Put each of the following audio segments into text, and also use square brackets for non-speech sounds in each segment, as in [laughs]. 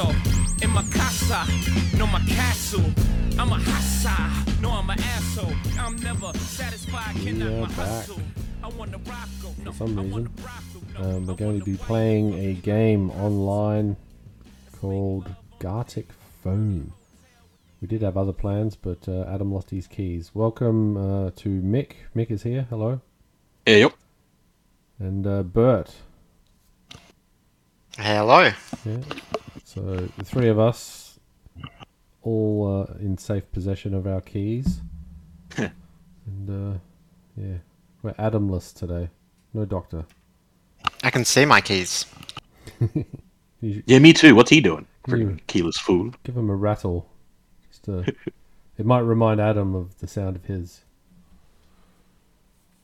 paso. In my casa, no my castle. I'm a hassa, no I'm an asshole. I'm never satisfied, cannot We my back. hustle. I want to rock no, For some reason. wanna rock no, Um, we're going to be playing a game online called Gartic Phone. We did have other plans, but uh, Adam lost his keys. Welcome uh, to Mick. Mick is here. Hello. Yeah, yep. And uh, Bert. Hello. Yeah. So the three of us, all uh, in safe possession of our keys. and uh, yeah, we're Adamless today. No doctor. I can see my keys. [laughs] You Yeah, me too. What's he doing? You- keyless fool. give him a rattle. Just uh, [laughs] it might remind Adam of the sound of his.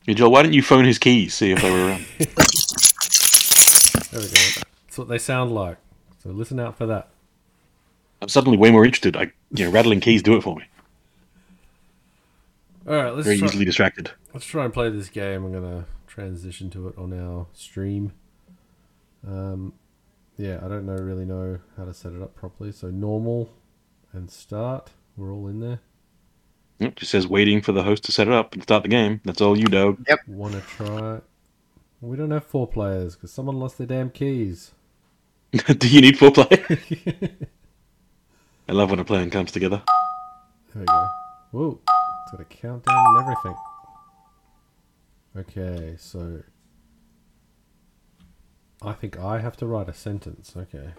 Hey, Joel, why don't you phone his keys, see if they were around? [laughs] There we go. That's what they sound like. So listen out for that. I'm suddenly way more interested. I, you know, rattling keys do it for me. All right, let's Very try, easily distracted. let's try and play this game. I'm gonna transition to it on our stream. Um, yeah, I don't know really know how to set it up properly. So normal and start. We're all in there. Yep, just says waiting for the host to set it up and start the game. That's all you, dog. Yep. Want to try? We don't have four players because someone lost their damn keys. [laughs] do you need four players? I love when a plan comes together. There we go. Whoa, it's got a countdown and everything. Okay, so I think I have to write a sentence. Okay.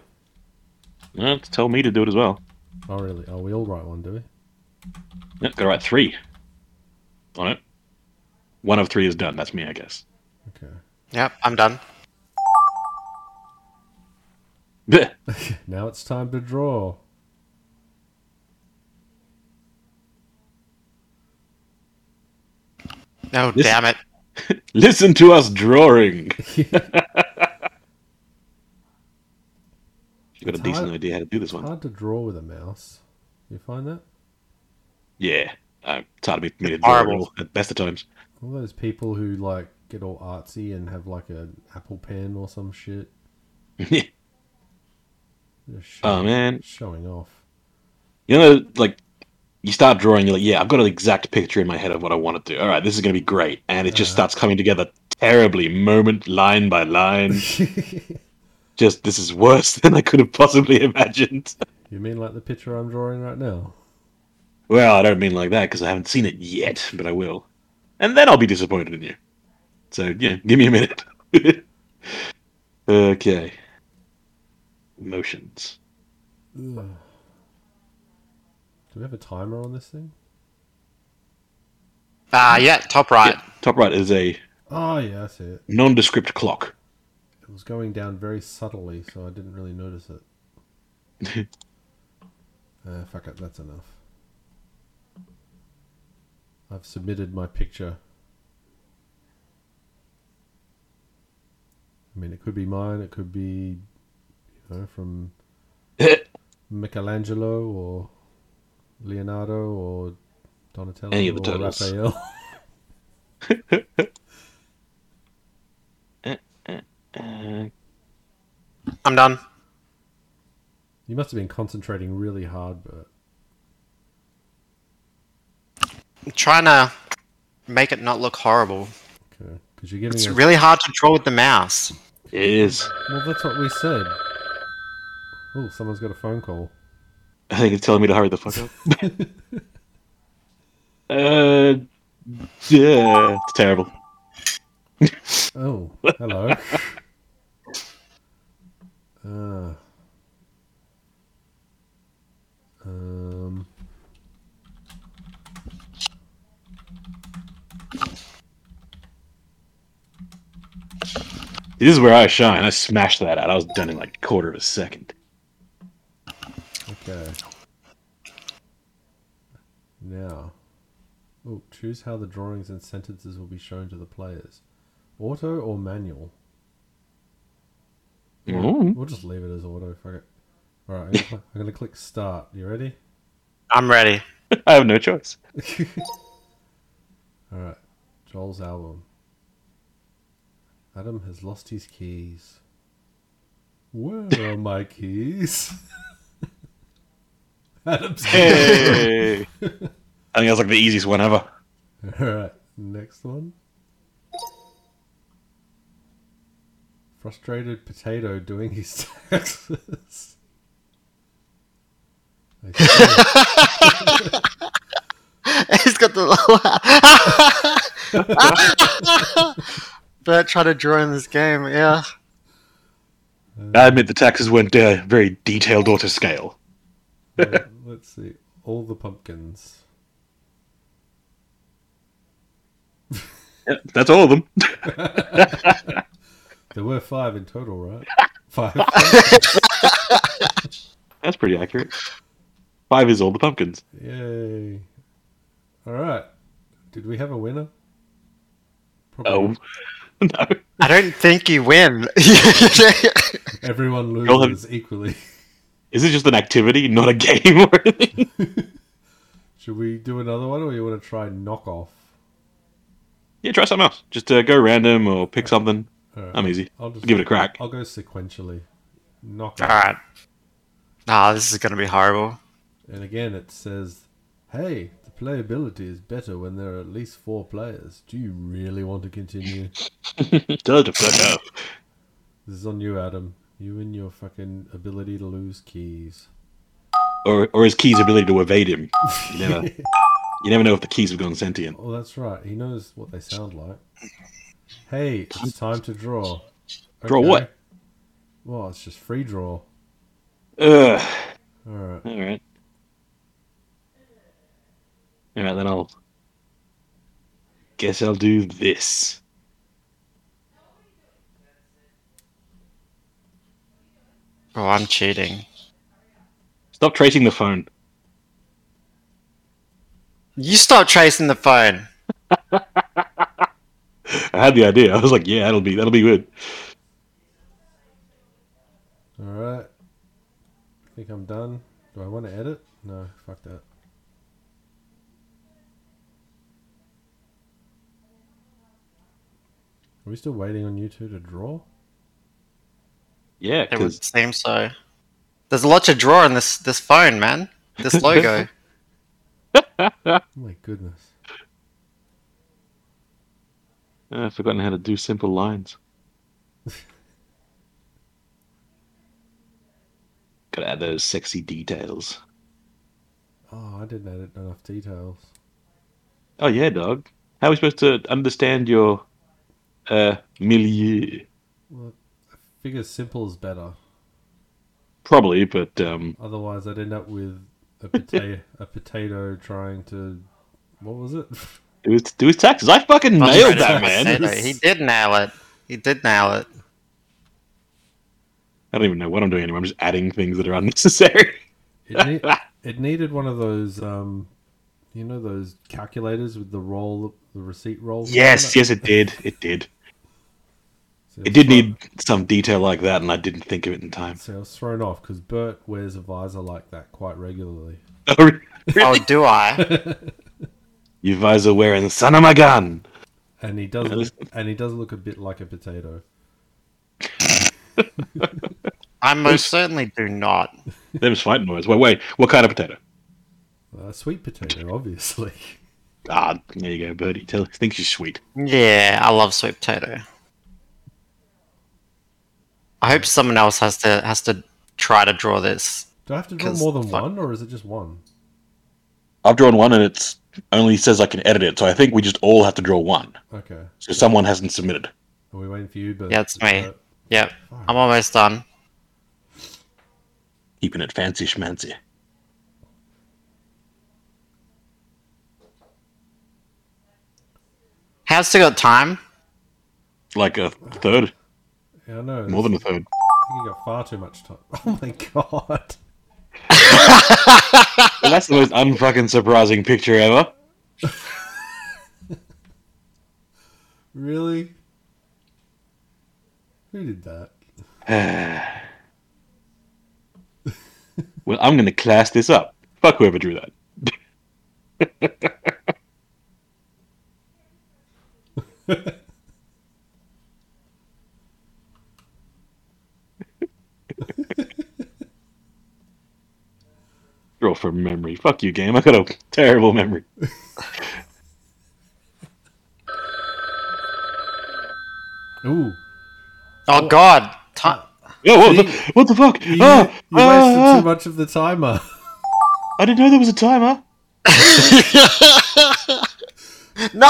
Well, tell me to do it as well. Oh really? Oh, we all write one, do we? Yep, gotta write three on it. One of three is done. That's me, I guess. Okay. Yep, I'm done. Bleh. [laughs] Now it's time to draw. Oh, This- damn it. [laughs] Listen to us drawing. [laughs] you got a decent hard- idea how to do this one. hard to draw with a mouse. You find that? Yeah, uh, it's hard to me to draw Horrible. at all at best of times. All those people who like get all artsy and have like an Apple Pen or some shit. Yeah. Just oh man, showing off. you know, like you start drawing, you're like, yeah, I've got an exact picture in my head of what I want to do. All right, this is going to be great, and it just Uh-huh. starts coming together terribly, moment line by line. [laughs] just this is worse [laughs] than I could have possibly imagined. you mean like the picture I'm drawing right now? Well, I don't mean like that because I haven't seen it yet, but I will, and then I'll be disappointed in you. So yeah, give me a minute. [laughs] okay. Emotions. Ugh. Do we have a timer on this thing? Ah, yeah, top right. Yeah, top right is a Oh yeah, I see it. nondescript clock. It was going down very subtly, so I didn't really notice it. uh, [laughs] fuck it, that's enough. I've submitted my picture. I mean, it could be mine. It could be, you know, from [laughs] Michelangelo or Leonardo or Donatello Any of the or turtles. Raphael. [laughs] I'm done. You must have been concentrating really hard, but I'm trying to make it not look horrible. okay, because you're giving It's us. really hard to draw with the mouse. it is. Well, that's what we said. Oh, someone's got a phone call. I think it's telling me to hurry the fuck up. [laughs] uh, yeah, it's terrible. Oh, hello. [laughs] uh, um, This is where I shine. I smashed that out. I was done in like a quarter of a second. Okay. Now, oh, choose how the drawings and sentences will be shown to the players. Auto or manual? Mm. We'll just leave it as auto. Fuck it. All right, I'm gonna, cl- I'm gonna click start. You ready? I'm ready. [laughs] I have no choice. [laughs] All right, Joel's album. Adam has lost his keys. Where are my keys? [laughs] Adam's Hey! I think that's like the easiest one ever. All right, next one. Frustrated potato doing his taxes. [laughs] He's got the. [laughs] Bert tried to draw in this game, yeah. I admit the taxes weren't uh, very detailed or to scale. Let's see. All the pumpkins. That's all of them. [laughs] There were five in total, right? Five. [laughs] That's pretty accurate. Five is all the pumpkins. Yay. All right. Did we have a winner? Oh, [laughs] no. I don't think you win. Everyone Go ahead. loses equally. Is it just an activity, not a [laughs] game or anything? [laughs] Should we do another one, or you want to try knock off? yeah, try something else. Just uh, go random or pick something. All right. I'm easy. I'll just Give it a crack. I'll go sequentially. Knock off. Alright. Nah, this is gonna be horrible. And again, it says, "Hey, the playability is better when there are at least four players. Do you really want to continue?" [laughs] Tell it fuck off. This is on you, Adam. You and your fucking ability to lose keys. Or, or his key's ability to evade him. [laughs] You never, you never know if the keys have gone sentient. Oh, that's right. He knows what they sound like. Hey, it's time to draw. Draw what? Well, it's just free draw. Ugh. All right. All right. All right, then I'll. Guess I'll do this. Oh, I'm cheating. Stop tracing the phone. You stop tracing the phone. [laughs] I had the idea. I was like, yeah, that'll be that'll be good. All right. I think I'm done. Do I want to edit? No, fuck that. Are we still waiting on you two to draw? Yeah, It would seem so. There's a lot to draw on this this phone, man. This [laughs] logo. Oh my goodness. I've forgotten how to do simple lines. [laughs] Gotta add those sexy details. Oh, I didn't add enough details. Oh yeah, dog. How are we supposed to understand your uh milieu? Well, I figure simple is better. Probably, but um, Otherwise, I'd end up with a potato, a potato trying to. What was it? [laughs] do his do his taxes. I fucking nailed that, man. He did nail it. He did nail it. I don't even know what I'm doing anymore. I'm just adding things that are unnecessary. It, ne- [laughs] it needed one of those, um, you know, those calculators with the roll, the receipt roll. yes, yes, it did. It did. So It did need some detail like that, and I didn't think of it in time. So I was thrown off because Bert wears a visor like that quite regularly. [laughs] Oh, really? Oh, do I? [laughs] You visor wearing son of my gun. And he does, Yeah, [laughs] and he does look a bit like a potato. I most certainly do not. Them's fight noise. Wait, wait. What kind of potato? Uh, sweet potato, obviously. Ah, there you go, Birdie. Tell thinks she's sweet. Yeah, I love sweet potato. I hope someone else has to has to try to draw this. Do I have to draw 'Cause more than fuck. one, or is it just one? I've drawn one, and it's only says I can edit it. So I think we just all have to draw one. Okay. So someone hasn't submitted. Are we waiting for you? But Yeah, it's me. Bert? Yep, Fuck. I'm almost done. Keeping it fancy schmancy. How's still got time? Like a third, Yeah, I know. more than a third. I think you got far too much time. [laughs] Oh my god. Well, [laughs] that's the most unfucking surprising picture ever. [laughs] Really? Who did that? [sighs] Well, I'm going to class this up. Fuck whoever drew that. Draw from memory. Fuck you, game. I got a terrible memory. [laughs] Ooh, Oh God. Ti- Yo, what, the, what the fuck? you, Ah, you wasted ah, too much of the timer. I didn't know there was a timer. [laughs] no,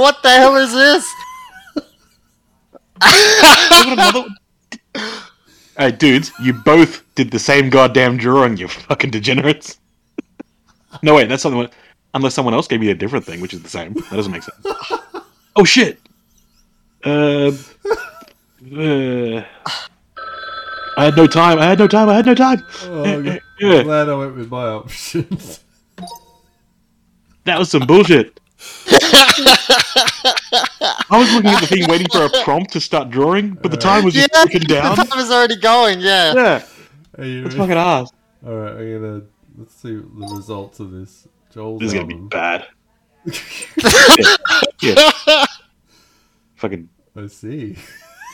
what the hell is this? [laughs] Hey, dudes, you both did the same goddamn drawing, you fucking degenerates. [laughs] No, wait, that's something. Unless someone else gave me a different thing, which is the same. That doesn't make sense. [laughs] Oh, shit! Uh, uh, I had no time, I had no time, I had no time! Oh, [laughs] I'm Yeah. glad I went with my options. That was some bullshit. I was looking at the thing waiting for a prompt to start drawing, but the time was just Yeah, ticking down. the time is already going. Yeah. Yeah, Are you it's ready? fucking ass. All right, I'm gonna let's see the results of this. Joel's This is gonna be album. bad. yeah. [laughs] yeah. Fucking, I see.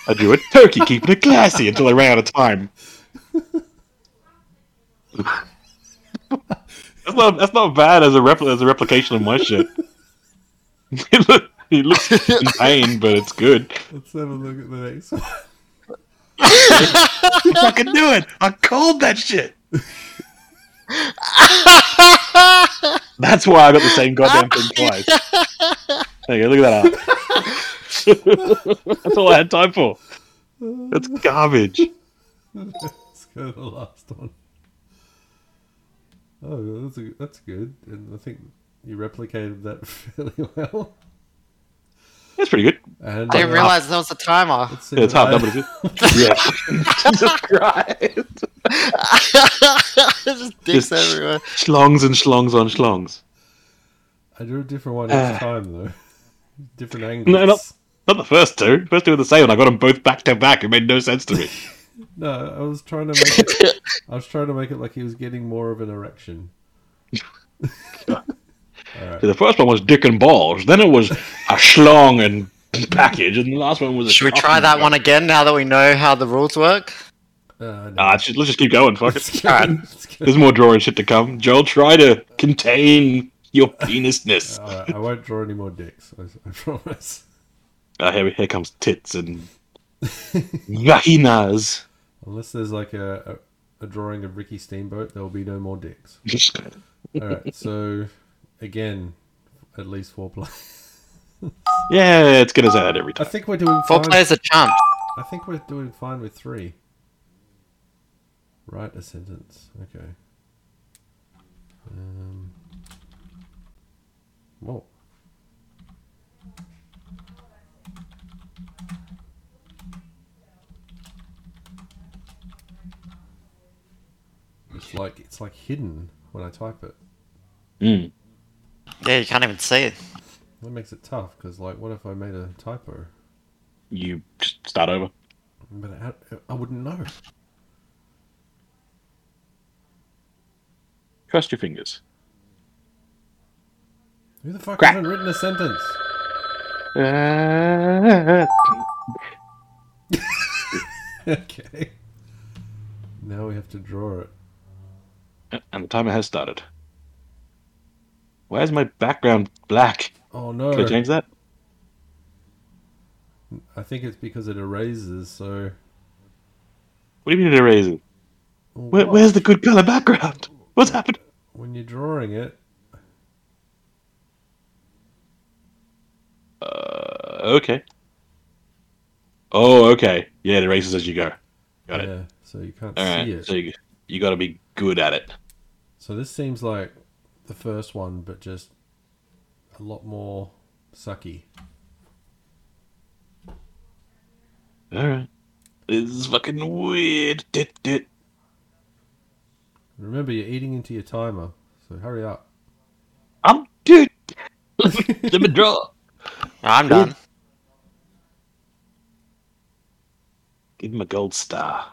I drew a turkey, keeping it classy until I ran out of time. that's not that's not bad as a repl- as a replication of my shit. [laughs] it, look, it looks [laughs] in pain, but it's good. Let's have a look at the next one. Fucking do it! I called that shit. That's why I got the same goddamn thing twice. There you go, look at that. That's all I had time for. That's garbage. Let's go to the last one. Oh, that's a, that's good, and I think you replicated that [laughs] fairly well. That's pretty good. And I didn't uh, realize there was a timer. let's Yeah, it's what half I- done, but it's good. Yeah. Jesus Christ. Just dicks Just- everywhere. Schlongs and schlongs on schlongs. I drew a different one Uh. each time though. Different angles. No, not, not the first two. First two were the same, and I got them both back to back. It made no sense to me. [laughs] No, I was trying to make it. [laughs] I was trying to make it like he was getting more of an erection. [laughs] The first one was dick and balls. Then it was a schlong and package, and the last one was. A Should we try that one again now that we know how the rules work? Uh, no. Nah, let's just, let's just keep going. Fuck it. [laughs] Alright. There's more drawing shit to come. Joel, try to contain your penisness. [laughs] Alright, I won't draw any more dicks. I, I promise. Uh, here, here comes tits and [laughs] vaginas. Unless there's like a, a, a drawing of Ricky Steamboat, there will be no more dicks. Alright, so again, at least four players. [laughs] yeah, it's gonna say that every time. I time. think we're doing Four fine. players are chump. I think we're doing fine with three. Write a sentence. Okay. Um. Whoa. It's like it's like hidden when I type it. Mm. Yeah, you can't even see it. That makes it tough because, like, what if I made a typo? You just start over. But I, I wouldn't know. Cross your fingers. Who the fuck Crap. hasn't written a sentence? Uh, [laughs] okay. Now we have to draw it. and the timer has started. Why is my background black? Oh no! Can I change that? I think it's because it erases. So What do you mean it erases? Where, where's the good color background? [laughs] What's happened? when you're drawing it, Uh, okay. Oh, okay. Yeah, it erases as you go. Got it. yeah. So you can't All see right. it. So you, you got to be good at it. So this seems like the first one, but just a lot more sucky. All right. This is fucking weird. Dit, dit. Remember, you're eating into your timer, so hurry up. I'm dude. Let me draw. I'm done. Give him a gold star.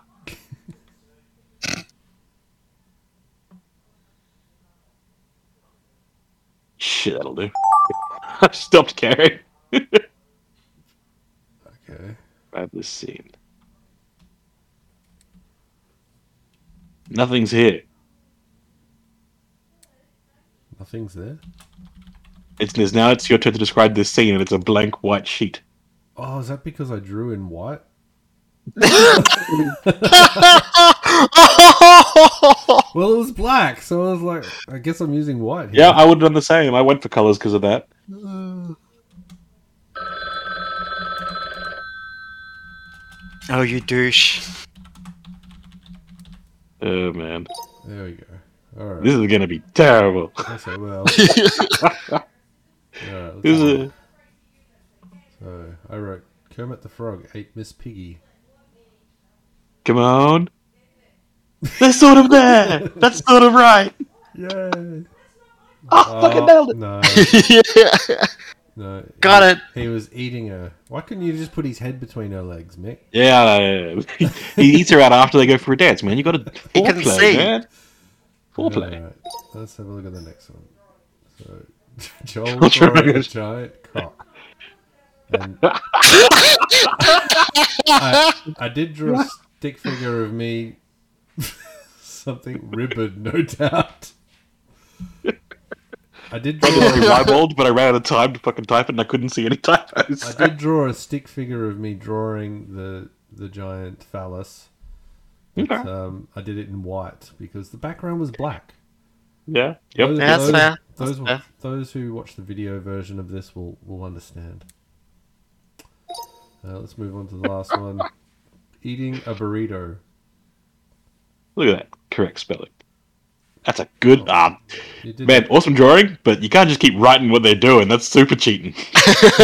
Shit, that'll do. [laughs] I stopped caring. Okay. Grab this scene. Nothing's here. Nothing's there. It's, it's now it's your turn to describe this scene, and it's a blank white sheet. Oh, is that because I drew in white? [laughs] [laughs] Well, it was black, so I was like, I guess I'm using white. Here. Yeah, I would have done the same. I went for colors because of that. Uh. Oh, you douche. Oh man, There we go. All right. this is gonna be terrible. [laughs] Okay, well. [laughs] Alright, This is a- So I wrote Kermit the Frog ate Miss Piggy. Come on. That's sort of there. That's sort of right. Yay! Ah, oh, fucking nailed it. No, [laughs] yeah. no. Got he, it. He was eating her. Why couldn't you just put his head between her legs, Mick? Yeah, he eats her out after they go for a dance, man. You got to He can foreplay, see. man. Foreplay. Alright, let's have a look at the next one. So, [laughs] Joel What's a giant cock. And [laughs] I, I did draw a stick figure of me, [laughs] something ribbon, no doubt. I did I was draw. ribald, but I ran out of time to fucking type it, and I couldn't see any typos. I did draw a stick figure of me drawing the the giant phallus. But, Okay. um, I did it in white because the background was black. Yeah. Yep. Those, that's those, fair. Those, That's fair. those who watch the video version of this will will understand. Uh, let's move on to the last one. [laughs] Eating a burrito. Look at that. Correct spelling. That's a good. Ah, You man, awesome drawing, but you can't just keep writing what they're doing. That's super cheating. [laughs]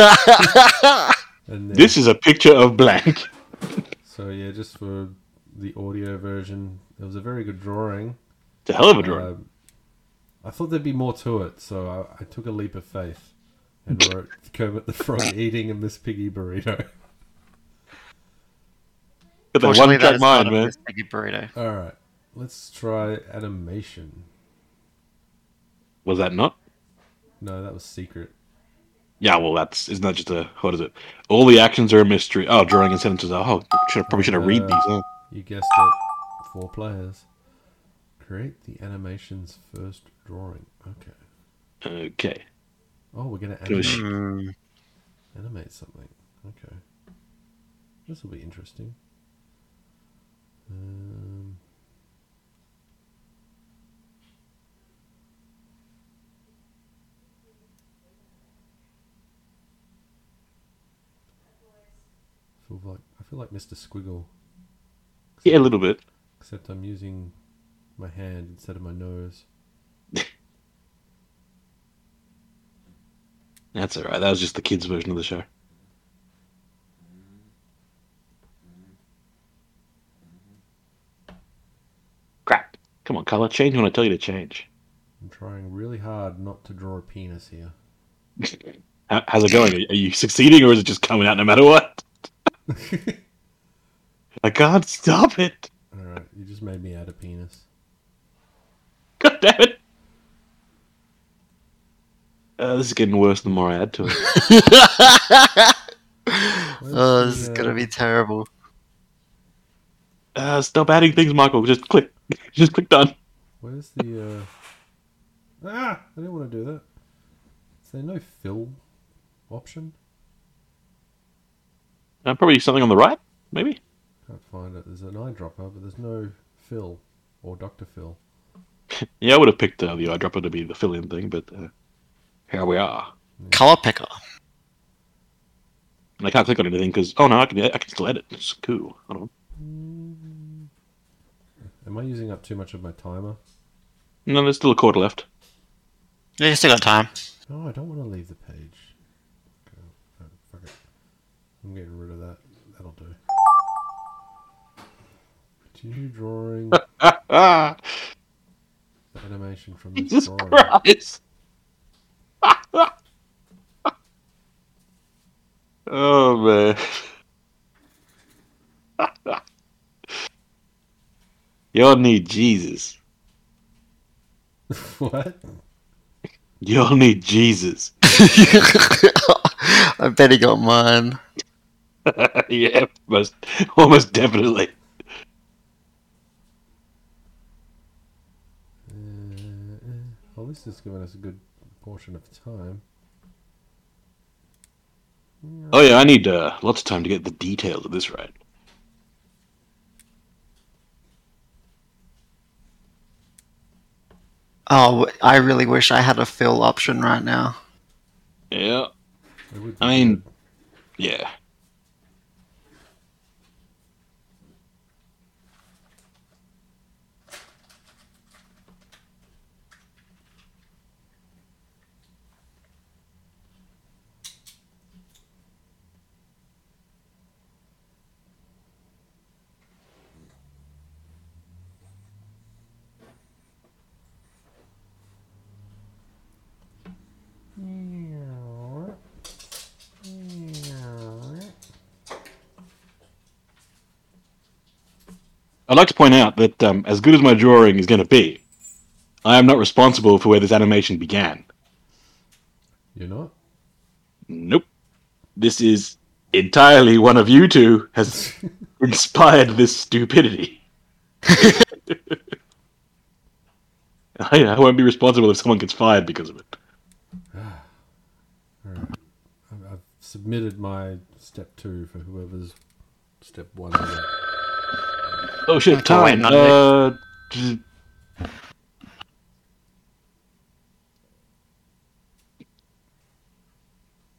and then, This is a picture of blank. so yeah, just for the audio version, it was a very good drawing. It's a hell of a drawing. Um, I thought there'd be more to it, so I, I took a leap of faith and [laughs] wrote Kermit the Frog eating a Miss Piggy burrito. Got that one track mind, man. Miss Piggy burrito. All right, let's try animation. Was that not? No, that was secret. Yeah, well, that's isn't that just a what is it? All the actions are a mystery. Oh, drawing and sentences. Oh, should probably should have read Uh, these. Huh? You guessed it. Four players. Create the animation's first drawing. Okay. Okay. Oh, we're gonna animate, animate something. Okay. This will be interesting. Um, like I feel like Mr. Squiggle, Yeah, a little bit. except I'm using my hand instead of my nose. [laughs] That's all right. That was just the kids' version of the show. Crap. Come on, color. Change when I tell you to change. I'm trying really hard not to draw a penis here. [laughs] How's it going? Are you succeeding, or is it just coming out no matter what? [laughs] I can't stop it. Alright, you just made me add a penis. [laughs] God damn it. Uh, this is getting worse the more I add to it. Where's [laughs] Oh, the, this is uh, gonna be terrible. Uh, stop adding things, Michael. Just click. Just click done. Where's the uh Ah! I didn't want to do that. Is there no fill option? Uh, probably something on the right, maybe. Can't find it. There's an eyedropper, but there's no Phil or Dr. Phil. [laughs] Yeah, I would have picked uh, the eyedropper to be the fill-in thing, but uh, here we are. Color picker. And I can't click on anything because oh no, I can I can still edit. It's cool. I don't. Am I using up too much of my timer? No, there's still a quarter left. Yeah, you still got time. No, I don't want to leave the page. Okay, no, fuck it. I'm getting rid of that. That'll do. Continue drawing [laughs] the animation from this Jesus drawing. Christ! [laughs] oh man. [laughs] Y'all need Jesus. what? Y'all need Jesus. I bet he got mine. [laughs] yeah, most almost definitely. Uh, uh, Well, this has given us a good portion of time. Oh yeah, I need uh, lots of time to get the details of this right. Oh, I really wish I had a fill option right now. Yeah, I mean, good. yeah. I'd like to point out that um, as good as my drawing is going to be, I am not responsible for where this animation began. You're not? Nope. This is entirely one of you two has [laughs] inspired this stupidity. [laughs] I, I won't be responsible if someone gets fired because of it. [sighs] Alright. I've, I've submitted my step two for whoever's step one. Is. Oh shit, Okay, wait, time. Uh, d-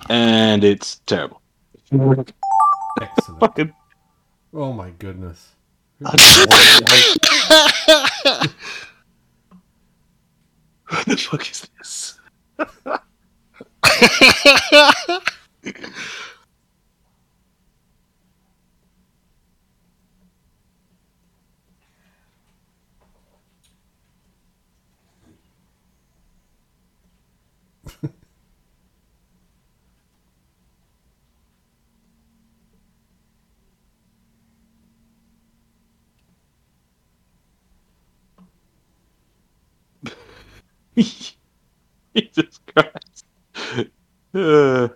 and it's terrible. Excellent. Oh my goodness. [laughs] what the fuck is this? [laughs] [laughs] Jesus Christ. Uh,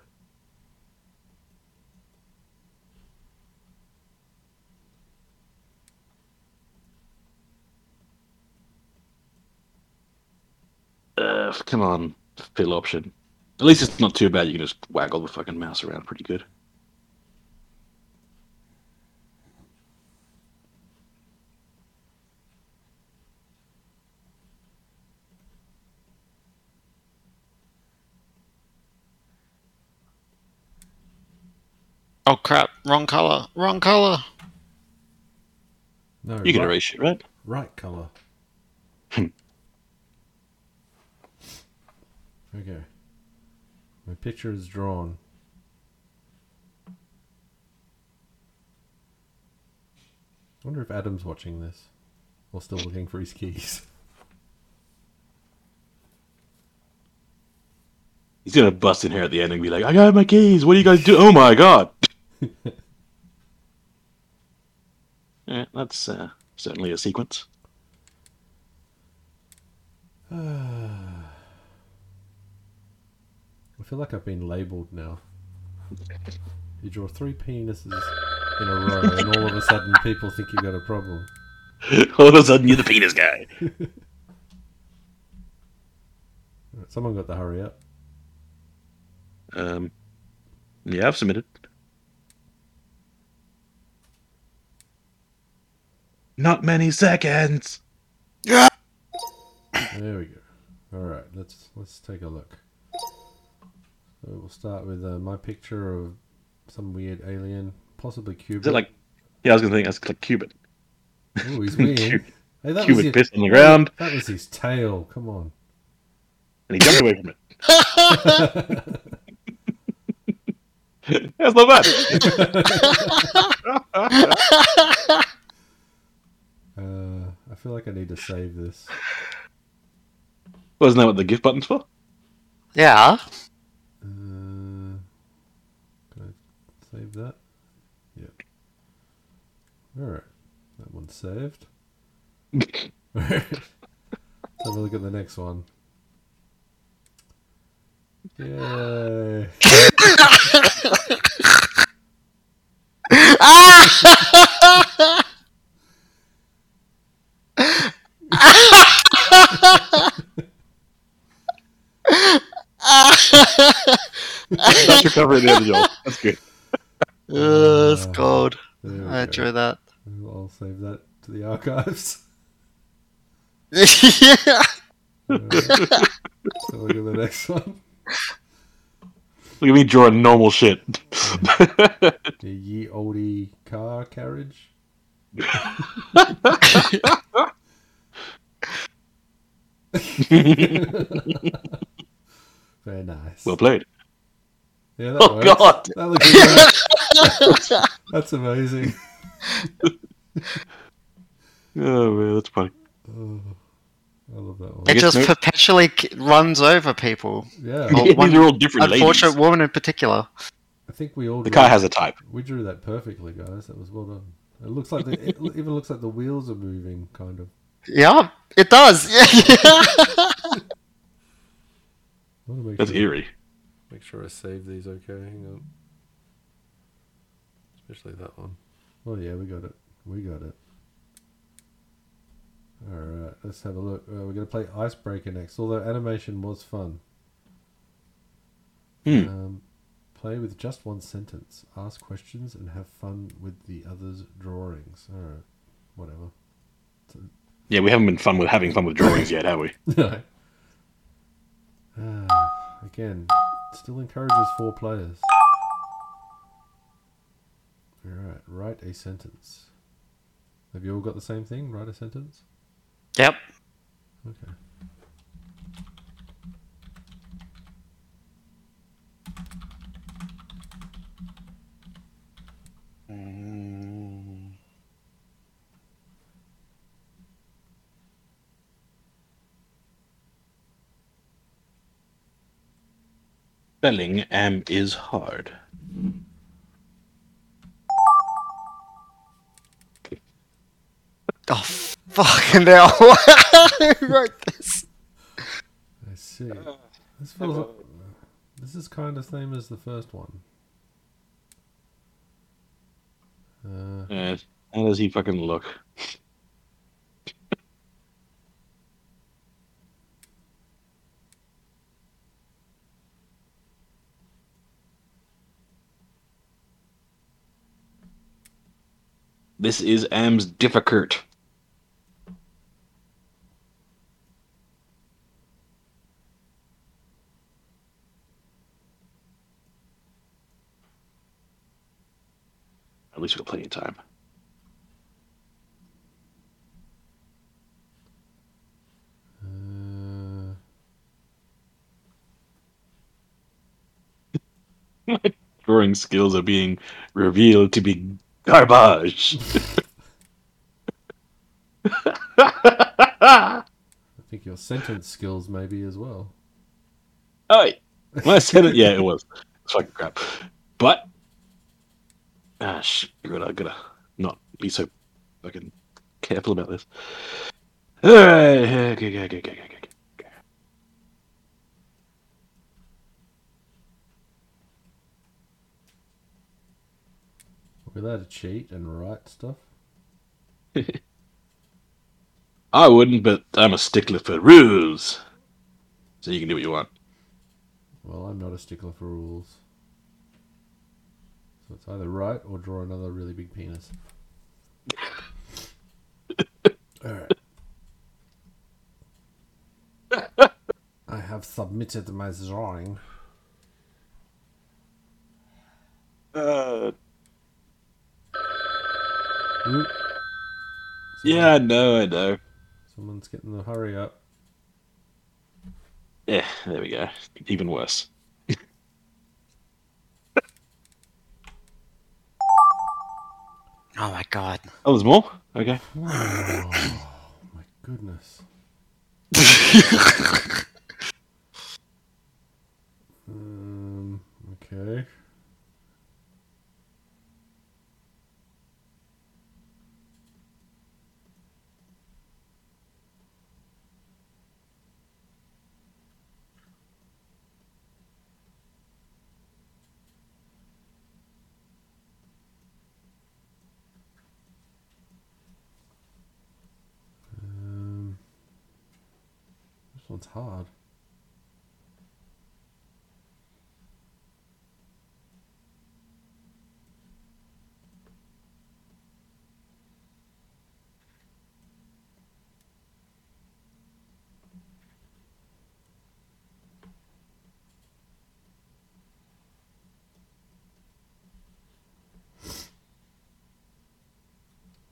uh, come on, fill option. At least it's not too bad. You can just waggle the fucking mouse around pretty good. Oh crap! Wrong color. Wrong color. No, You can right, erase shit, right? right color. Hmm. okay. My picture is drawn. I wonder if Adam's watching this or still looking for his keys. He's gonna bust in here at the end and be like, "I got my keys. What do you guys do? Oh my god!" [laughs] yeah, that's uh, certainly a sequence. [sighs] I feel like I've been labelled now. [laughs] You draw three penises in a row, and all of a sudden people think you've got a problem. [laughs] All of a sudden, you're the penis guy. Someone got the hurry up. Um, yeah, I've submitted. Not many seconds. There we go. All right, let's let's take a look. So we'll start with uh, my picture of some weird alien, possibly Cuban. Is it like? Yeah, I was gonna think that's like Cuban. Oh, he's [laughs] winning. Cube- Hey, that was Cuban his, piss on the ground, That was his tail. Come on. and he jumped away from it. [laughs] That's not bad. [laughs] I feel like I need to save this. Wasn't that what the gift button's for? Yeah. Uh, can I save that? Yep. All right, that one's saved. [laughs] Let's have a look at the next one. Yay! [laughs] [laughs] [laughs] That's your cover at the end, Joel. That's good. Uh, [laughs] it's gold. There we I go. enjoy that. I'll save that to the archives. [laughs] yeah. Alright. so look at the next one. Look at me drawing normal shit. The ye oldie car carriage. Very nice. well played. Yeah, that Oh works. god. That looks great. [laughs] That's amazing. [laughs] Oh man, that's funny. Oh, I love that one. It just no- perpetually runs over people. Yeah, [laughs] These one are all different Unfortunate ladies. woman in particular. I think we all. The drew- car has a type. We drew that perfectly, guys. That was well done. It looks like the, it even looks like the wheels are moving, kind of. Yeah, it does. Yeah. I want to make That's sure, eerie. Make sure I save these okay. Hang on. Especially that one. Oh yeah, we got it. We got it. All right, let's have a look. Uh, we're gonna play Icebreaker next. Although animation was fun. Hmm. Um, play with just one sentence. Ask questions and have fun with the others' drawings. All right, whatever. Yeah, we haven't been fun with having fun with drawings yet, have we? [laughs] No. Ah, again, still encourages four players. Alright, write a sentence. Have you all got the same thing? Write a sentence? yep. Okay. Mm. Spelling am is hard. Oh fucking hell! Who wrote this? I see. This feels like, this is kind of same as the first one. Uh, Uh, how does he fucking look? This is Am's difficult. At least we've got plenty of time. uh, [laughs] Drawing skills are being revealed to be garbage. [laughs] I think your sentence skills maybe as well. Oh, when I said it, yeah, it was. It's fucking crap. But, ah, shit. I gotta not be so fucking careful about this. All right, okay, okay, okay. okay. We allowed to cheat and write stuff? [laughs] I wouldn't, but I'm a stickler for rules, so you can do what you want. Well, I'm not a stickler for rules. So it's either write or draw another really big penis. [laughs] Alright. I have submitted my drawing. Uh, Oop. yeah, I know, I know. Someone's getting the hurry up. Yeah, there we go. Even worse. Oh my god. Oh, there's more. Okay. Oh, my goodness. [laughs] Um, okay. hard.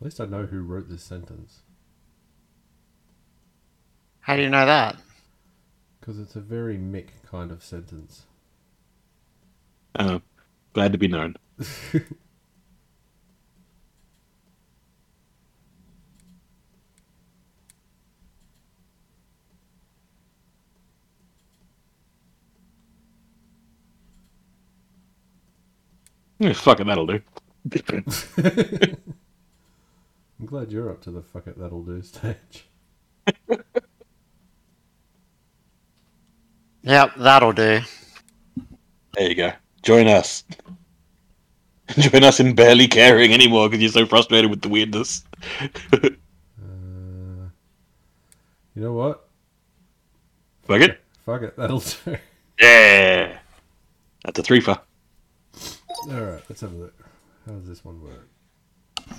At least I know who wrote this sentence. How do you know that? Because it's a very Mick kind of sentence. Uh, glad to be known. [laughs] Yeah, fuck it, that'll do. [laughs] I'm glad you're up to the fuck it that'll do stage. [laughs] Yep, that'll do. There you go. Join us. [laughs] Join us in barely caring anymore because you're so frustrated with the weirdness. Uh, you know what? Fuck it. Fuck it, that'll do. Yeah. That's a threefer. Alright, let's have a look. How does this one work?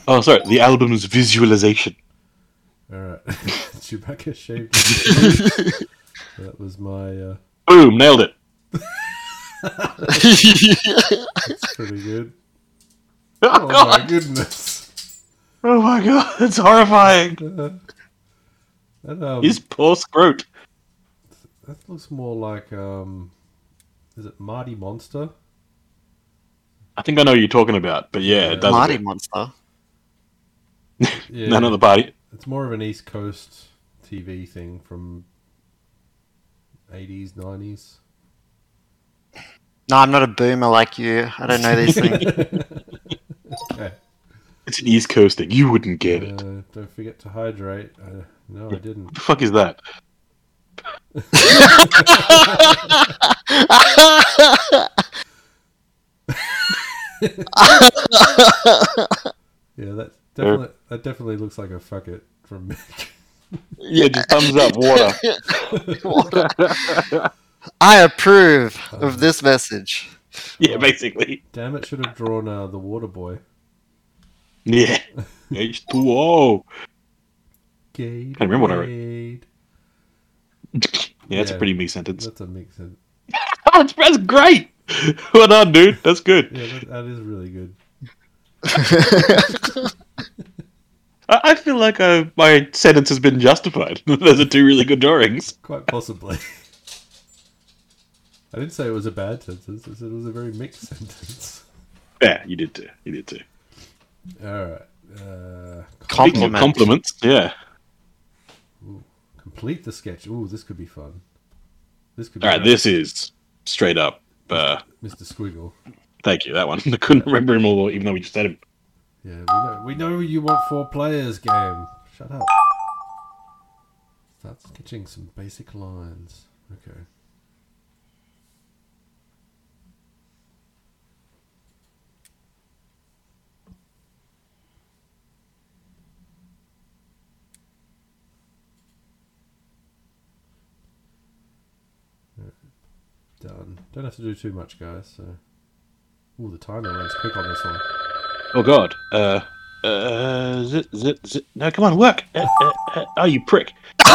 Oh, sorry. The album's visualization. Alright. [laughs] Chewbacca shaved. [laughs] That was my uh Boom, nailed it. that's pretty good. [laughs] Oh, Oh my goodness. Oh my god, [laughs] that's horrifying. [laughs] That, um, His poor scrote. that looks more like um is it Marty Monster? I think I know what you're talking about, but yeah, it does. Marty Monster. Yeah. None of the party. It's more of an East Coast TV thing from 80s, 90s. No, I'm not a boomer like you. I don't know these things. [laughs] Okay. It's an East Coast thing. You wouldn't get it. Uh, don't forget to hydrate. Uh, no, I didn't. What the fuck is that? [laughs] Yeah, that definitely that definitely looks like a fuck it from Mick. Yeah, just thumbs up, [laughs] water. I approve of this message. yeah, basically. Damn it, should have drawn uh, the water boy. Yeah. [laughs] H2O. Gade. remember what I wrote. Yeah, that's a pretty me sentence. That's a Mick's. sentence. [laughs] Oh, that's, that's great. Well done, dude. That's good. yeah, that, that is really good. I, I feel like uh, my sentence has been justified. [laughs] Those are two really good drawings. Quite possibly. [laughs] I didn't say it was a bad sentence. I said it was a very mixed [laughs] sentence. Yeah, you did too. You did too. All right. Uh, Speaking Compliment. compliments, yeah. complete the sketch. Ooh, this could be fun. This could be All right, great. this is straight up. Uh, Mr. Squiggle. thank you. That one. I couldn't remember him all, even though we just said him. Yeah, we know, we know you want four players game. Shut up. Start sketching some basic lines. Okay. Done. Don't have to do too much, guys. So, all the timer runs quick on this one. Oh God. Uh. Uh. Zit, zit, zit. No, come on, work. Uh, uh, uh, oh, you prick. [laughs]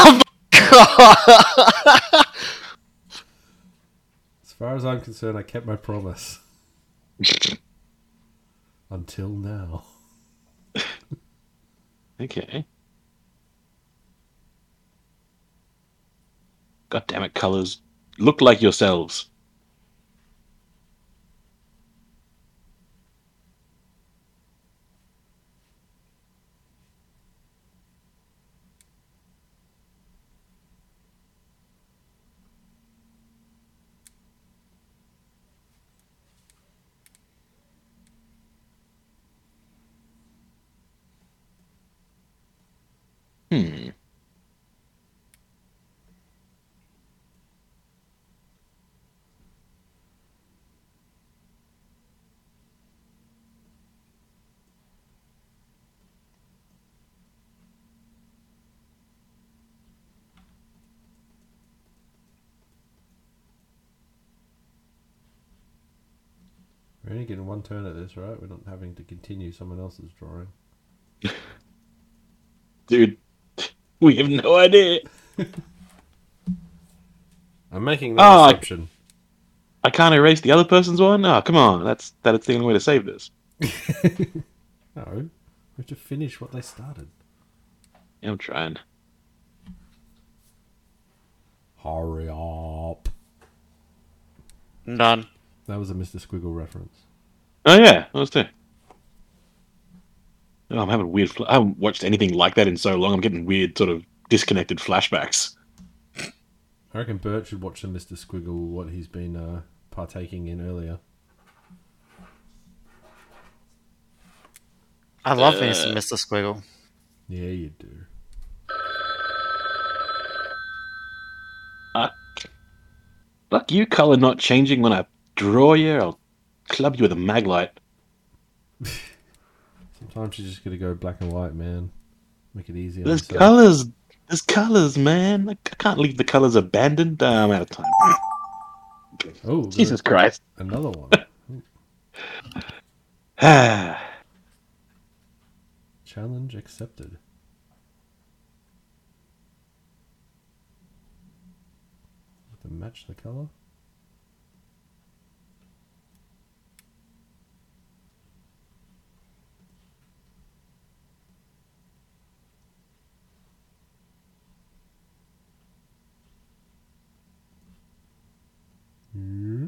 As far as I'm concerned, I kept my promise. [laughs] Until now. [laughs] Okay. God damn it, colors. Look like yourselves. Hmm. We're only getting one turn at this, right? We're not having to continue someone else's drawing. [laughs] Dude, we have no idea. [laughs] I'm making that Oh, I- assumption. I can't erase the other person's one? Oh, come on. That's that's the only way to save this. [laughs] No. We have to finish what they started. Yeah, I'm trying. Hurry up. Done. That was a Mr. Squiggle reference. Oh yeah, I was there. Oh, I'm having weird. Fl- I haven't watched anything like that in so long. I'm getting weird, sort of disconnected flashbacks. I reckon Bert should watch the Mr. Squiggle, what he's been uh, partaking in earlier. I love me some Mr. Squiggle. Yeah, you do. Fuck you, color not changing when I draw you. I'll club you with a maglite. [laughs] Sometimes you just gotta go black and white, man. Make it easy on There's colors. There's colors, man. I can't leave the colors abandoned. Uh, I'm out of time. Oh, [laughs] Jesus Christ. Another one. [laughs] [sighs] Challenge accepted. To match the color. Hmm.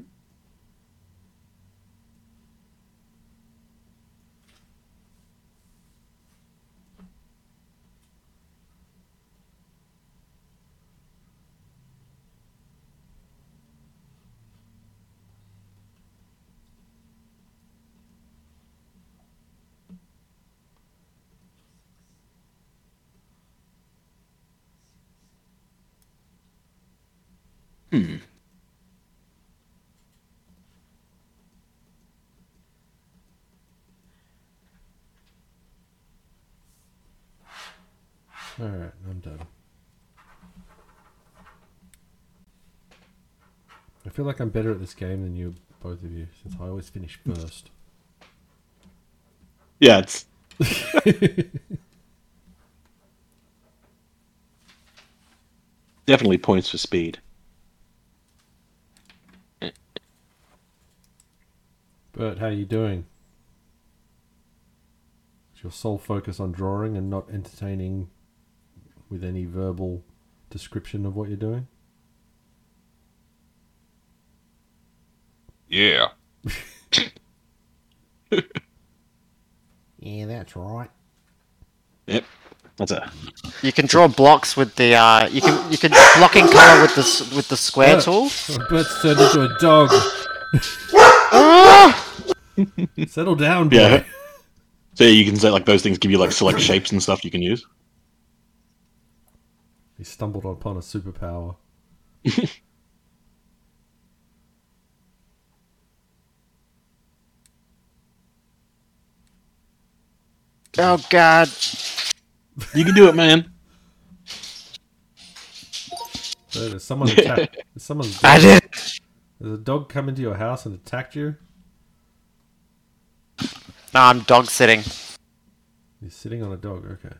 Alright, I'm done. I feel like I'm better at this game than you, both of you, since I always finish first. Yeah, it's [laughs] definitely points for speed. Bert, how are you doing? Is your sole focus on drawing and not entertaining with any verbal description of what you're doing? Yeah. [laughs] Yeah, that's right. Yep, that's a You can draw blocks with the uh, you can you can block in color with the s- with the square Yeah. tool. [laughs] Bert's turned into a dog. [laughs] Settle down, boy. Yeah. so you can say like those things give you like select shapes and stuff you can use. He stumbled upon a superpower. [laughs] Oh God! You can do it, man. So there's someone attacked. [laughs] There's someone's I dog. did. There's a dog come into your house and attacked you. No, I'm dog sitting. You're sitting on a dog. Okay.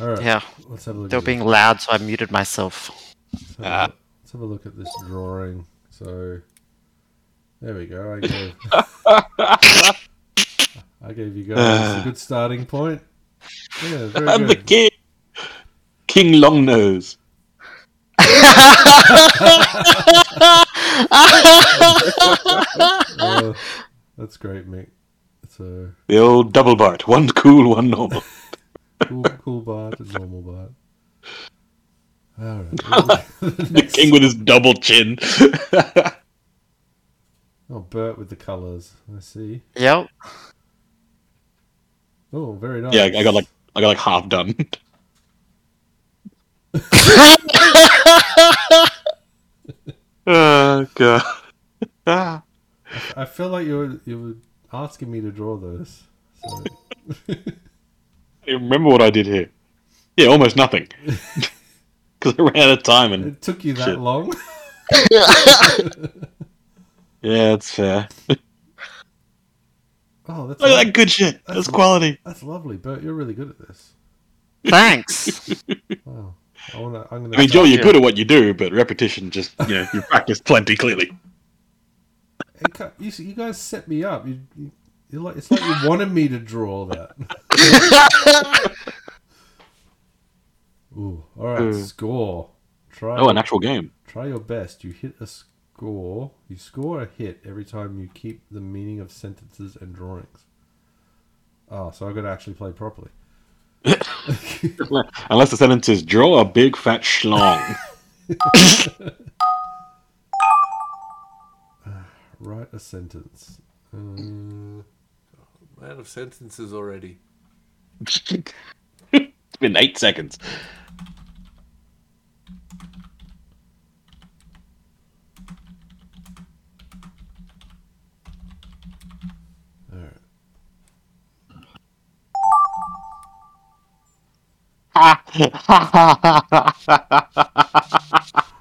All right. Yeah, Let's have a look. They're being this. loud, so I muted myself. Let's have, a, look- let's have a look at this drawing. So there we go. I gave. [laughs] I gave you guys a good starting point. Yeah, very I'm the good. king. King Longnose. Uh, [laughs] that's great, Mick. So The old double Bart. One cool, one normal. Cool, cool Bart and normal Bart. All right. the king with his double chin. [laughs] Oh, Bert with the colours. I see. Yep. Oh, very nice. yeah, I got like I got like half done. [laughs] [laughs] oh god. Ah. I feel like you were you were asking me to draw those. So I remember what I did here. Yeah, almost nothing. [laughs] Because I ran out of time and it took you that Shit. long. [laughs] yeah, it's fair. [laughs] Oh, that's Look at that good shit. That's That's lo- quality. that's lovely, Bert. You're really good at this. Thanks. Wow. Oh, I wanna. I'm gonna. I mean, Joel, you're Yeah. good at what you do, but repetition just, you know, you practice plenty clearly. You, you guys set me up. You, you You're like, it's like you wanted me to draw that. [laughs] Ooh, all right. Uh. Score. Try. Oh, an actual game. Try your best. You hit a score. You score a hit every time you keep the meaning of sentences and drawings. Oh, so I've got to actually play properly. [laughs] Unless the sentence is draw a big fat schlong. [laughs] Write a sentence. Uh, I'm out of sentences already. it's been eight seconds. All right.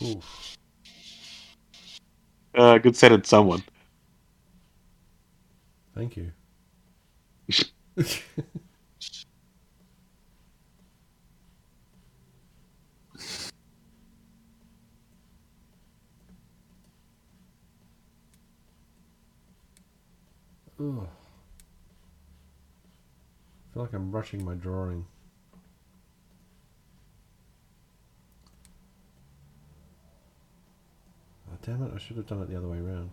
Ooh. [laughs] Uh, good sentence, someone. Thank you. Ugh. I feel like I'm rushing my drawing. Oh, damn it, I should have done it the other way around.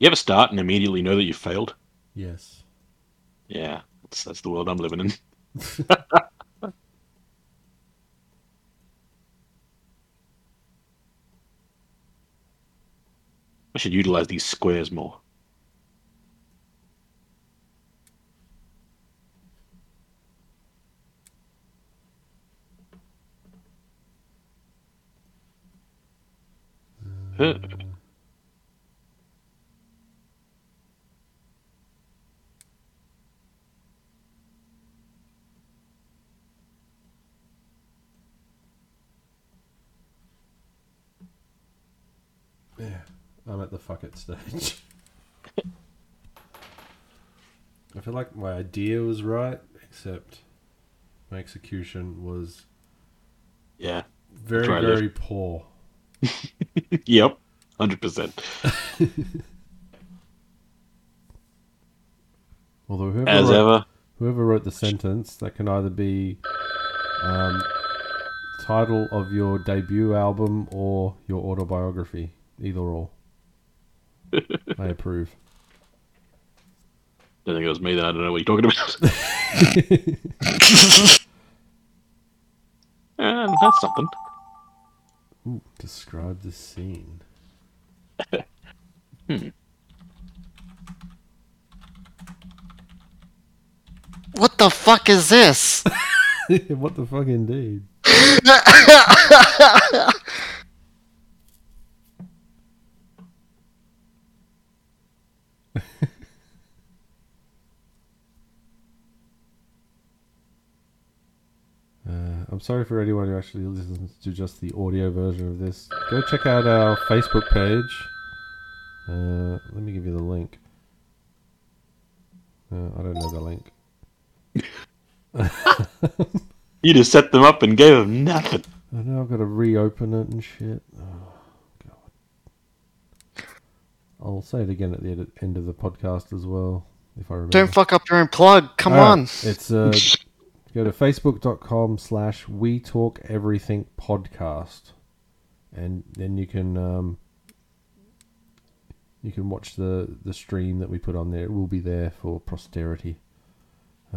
You ever start and immediately know that you failed? Yes. Yeah, that's, that's the world I'm living in. [laughs] I should utilize these squares more. Uh, huh. Yeah, I'm at the fuck it stage. [laughs] I feel like my idea was right, except my execution was Yeah. very, very poor. [laughs] Yep. Hundred percent. [laughs] Although whoever As wrote, ever. whoever wrote the sentence, that can either be um, title of your debut album or your autobiography, either or. I approve. Don't think it was me. Then I don't know what you're talking about. [laughs] [laughs] and that's something. Ooh, describe the scene. [laughs] Hmm. What the fuck is this? what the fuck, indeed. I'm sorry for anyone who actually listens to just the audio version of this. Go check out our Facebook page. Uh, let me give you the link. Uh, I don't know the link. [laughs] You just set them up and gave them nothing. I know I've got to reopen it and shit. Oh, God. I'll say it again at the end of the podcast as well, if I remember. Don't fuck up your own plug. Come Alright, on. It's uh, [laughs] go to facebook.com slash we talk everything podcast. And then you can um, you can watch the, the stream that we put on there. It will be there for posterity.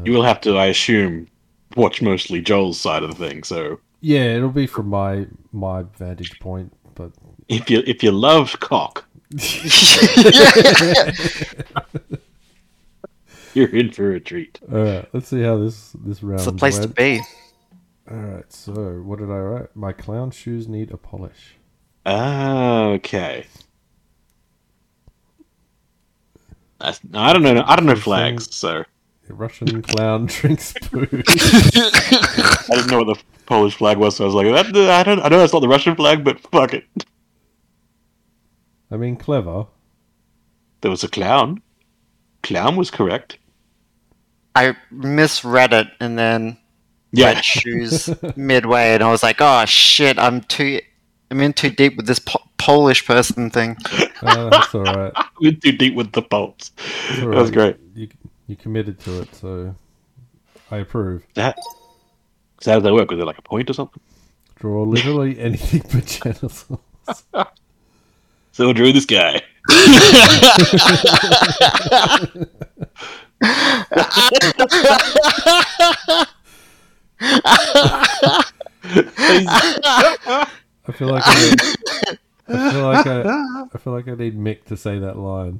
You will have to, I assume, watch mostly Joel's side of the thing. So Yeah, it'll be from my my vantage point, but if you if you love cock, [laughs] [laughs] [laughs] [laughs] you're in for a treat. Alright, let's see how this this round It's the place to be. Alright, so what did I write? My clown shoes need a polish. Ah, okay. That's, I don't know. I don't know flags, so A Russian clown [laughs] drinks poo. [laughs] I didn't know what the Polish flag was. So I was like, that, I don't. I know that's not the Russian flag, but fuck it. I mean, clever. There was a clown. Clown was correct. I misread it and then Yeah. read shoes [laughs] midway, and I was like, "Oh shit, I'm too, I'm in too deep with this po- Polish person thing." Uh, [laughs] that's all right. [laughs] We're too deep with the bolts. That's That was right. great. You you committed to it, so I approve. That. So how does that work? Was it like a point or something? Draw literally anything but genitals. So I drew this guy. I feel like I, need, I feel like I, I feel like I need Mick to say that line.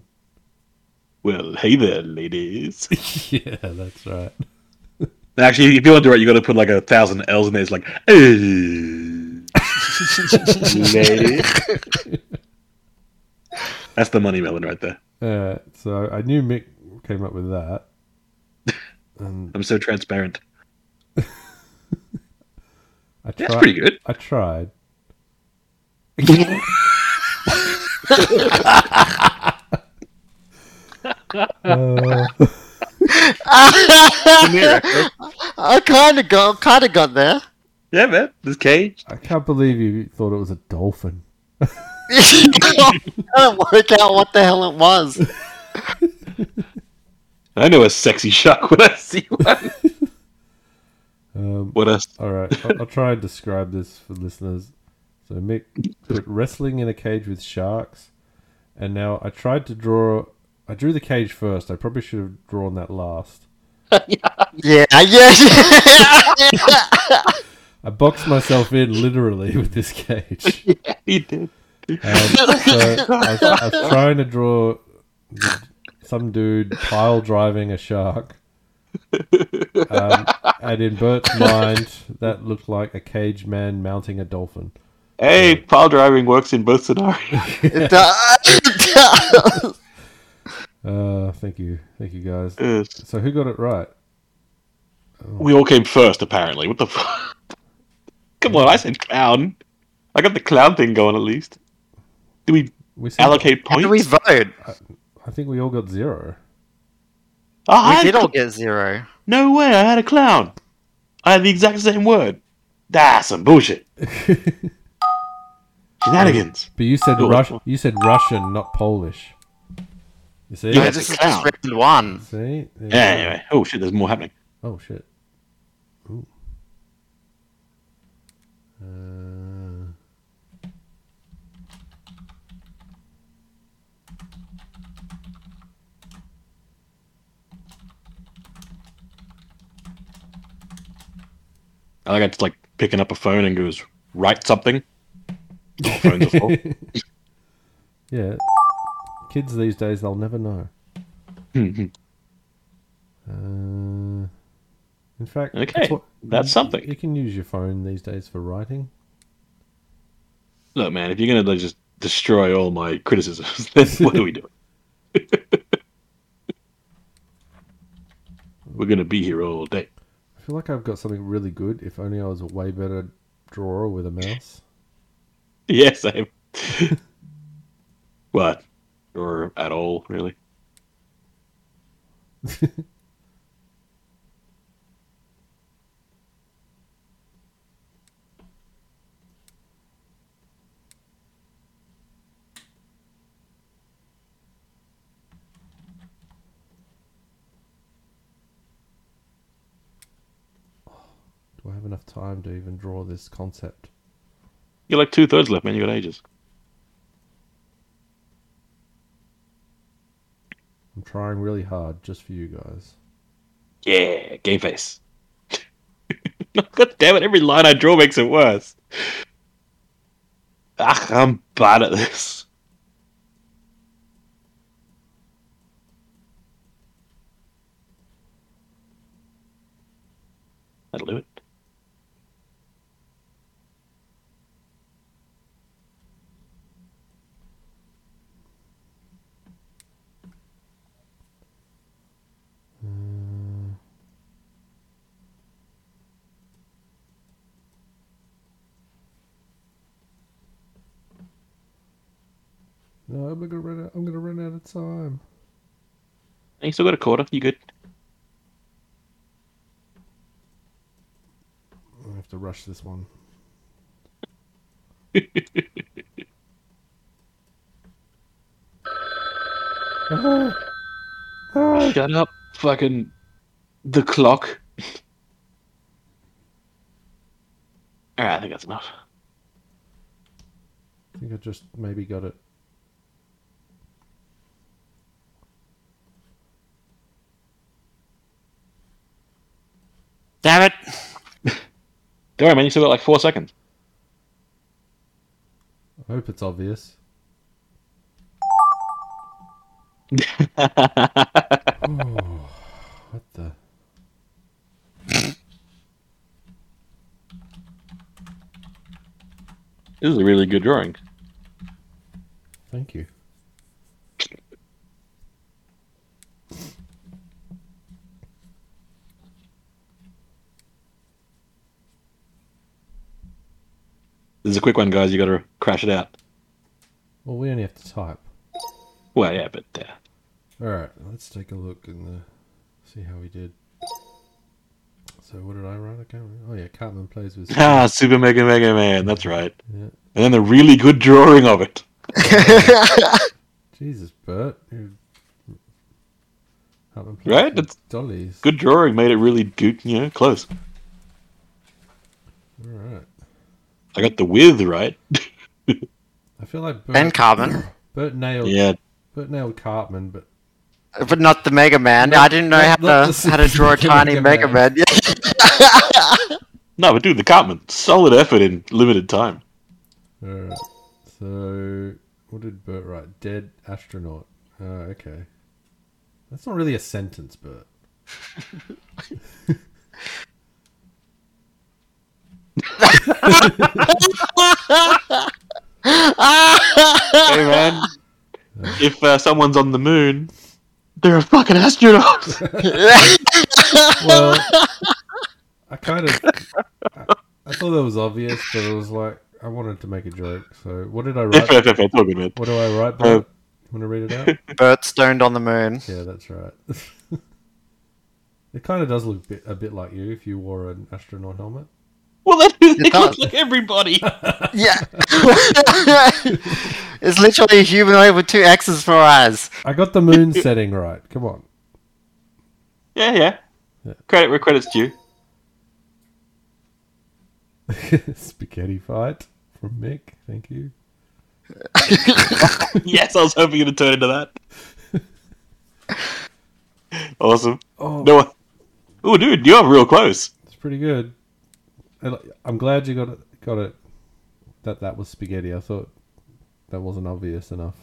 Well, hey there, ladies. [laughs] yeah, that's right. Actually, if you want to do it, you got to put like a thousand L's in there. It's like, "Hey, [laughs] ladies. That's the money melon right there. Uh, so I knew Mick came up with that. [laughs] And I'm so transparent. [laughs] I That's tried. pretty good. I tried. [laughs] Uh, I kind of got, kind of got there. Yeah, man. This cage. I can't believe you thought it was a dolphin. I don't work out what the hell it was. I know a sexy shark when I see one. [laughs] Um, What else? all right, I'll, I'll try and describe this for listeners. So Mick put wrestling in a cage with sharks, and now I tried to draw. I drew the cage first. I probably should have drawn that last. [laughs] Yeah, yeah, yeah. [laughs] I boxed myself in literally with this cage. Yeah, He did. And so I was, I was trying to draw some dude pile driving a shark. [laughs] Um, and in Bert's mind, that looked like a caged man mounting a dolphin. Hey, pile driving works in both scenarios. [laughs] It does. It does. [laughs] Uh, thank you, thank you guys. Yes. So who got it right? we all came first, apparently. What the fuck? Come on, I said clown. I got the clown thing going at least. Do we We said- allocate How points? do we vote? I think we all got zero. Oh, I We had did all get zero. No way, I had a clown. I had the exact same word. That's some bullshit. [laughs] Shenanigans. But you said Cool. Rus- You said Russian, not Polish. You see? Yeah, No, this is clown. just one. See? There Yeah, anyway. Oh shit, there's more happening. Oh shit. Ooh. Uh, I like it's like picking up a phone and goes, write something. [laughs] Yeah. Kids these days, they'll never know. Mhm. Uh, in fact, Okay, what- that's you- something. You can use your phone these days for writing. Look, man, if you're gonna just destroy all my criticisms, [laughs] then what are we doing? [laughs] We're gonna be here all day. I feel like I've got something really good. If only I was a way better drawer with a mouse. Yes, I. Am. What? Or at all, really? [laughs] Do I have enough time to even draw this concept? You're like two thirds left, man. You got ages. I'm trying really hard just for you guys. Yeah, game face. [laughs] God damn it! Every line I draw makes it worse. Ah, I'm bad at this. That'll do it. No, I'm gonna run out. I'm gonna run out of time. You still got a quarter. You good? I have to rush this one. oh. [laughs] Oh. Shut up, fucking the clock. All right, I think that's enough. I think I just maybe got it. Damn it! Don't worry, man. You still got like four seconds. I hope it's obvious. [laughs] Oh, what the? This is a really good drawing. Thank you. This is a quick one, guys. You got to crash it out. Well, we only have to type. Well, yeah, but uh, All right, let's take a look and uh, see how we did. So, what did I write? I can't remember. Oh yeah, Cartman plays with. [laughs] ah, Super Mega Mega Man. That's right. Yeah. And then the really good drawing of it. [laughs] Jesus, Bert. you- Cartman plays Right? That's dollies. good drawing. Made it really good. You know, close. All right. I got the with right. I feel like Bert, and Carbon, Bert nailed. yeah. Bert nailed Cartman, but but not the Mega Man. Not- I didn't know not- how not to how to draw a Mega tiny Man. Mega Man. [laughs] No, but dude, the Cartman, solid effort in limited time. all right. So, what did Bert write? Dead astronaut. Oh, okay. That's not really a sentence, Bert. [laughs] Hey man, if uh, someone's on the moon, they're a fucking astronaut. Well, I kind of. I, I thought that was obvious, but it was like I wanted to make a joke. So, what did I write? F, F, it's all good. What do I write, Uh, Bert? Want to read it out? [laughs] Bert stoned on the moon. Yeah, that's right. [laughs] it kind of does look a bit, a bit like you if you wore an astronaut helmet. Well, that It it looks like everybody. [laughs] Yeah, [laughs] it's literally a humanoid with two X's for eyes. I got the moon [laughs] setting right. Come on. Yeah, yeah. Yeah. Credit where credit's due. Spaghetti fight from Mick. Thank you. yes, I was hoping you'd turn into that. awesome. Oh, No. Oh, dude, you're real close. it's pretty good. And I'm glad you got it. Got it. That that was spaghetti. I thought that wasn't obvious enough.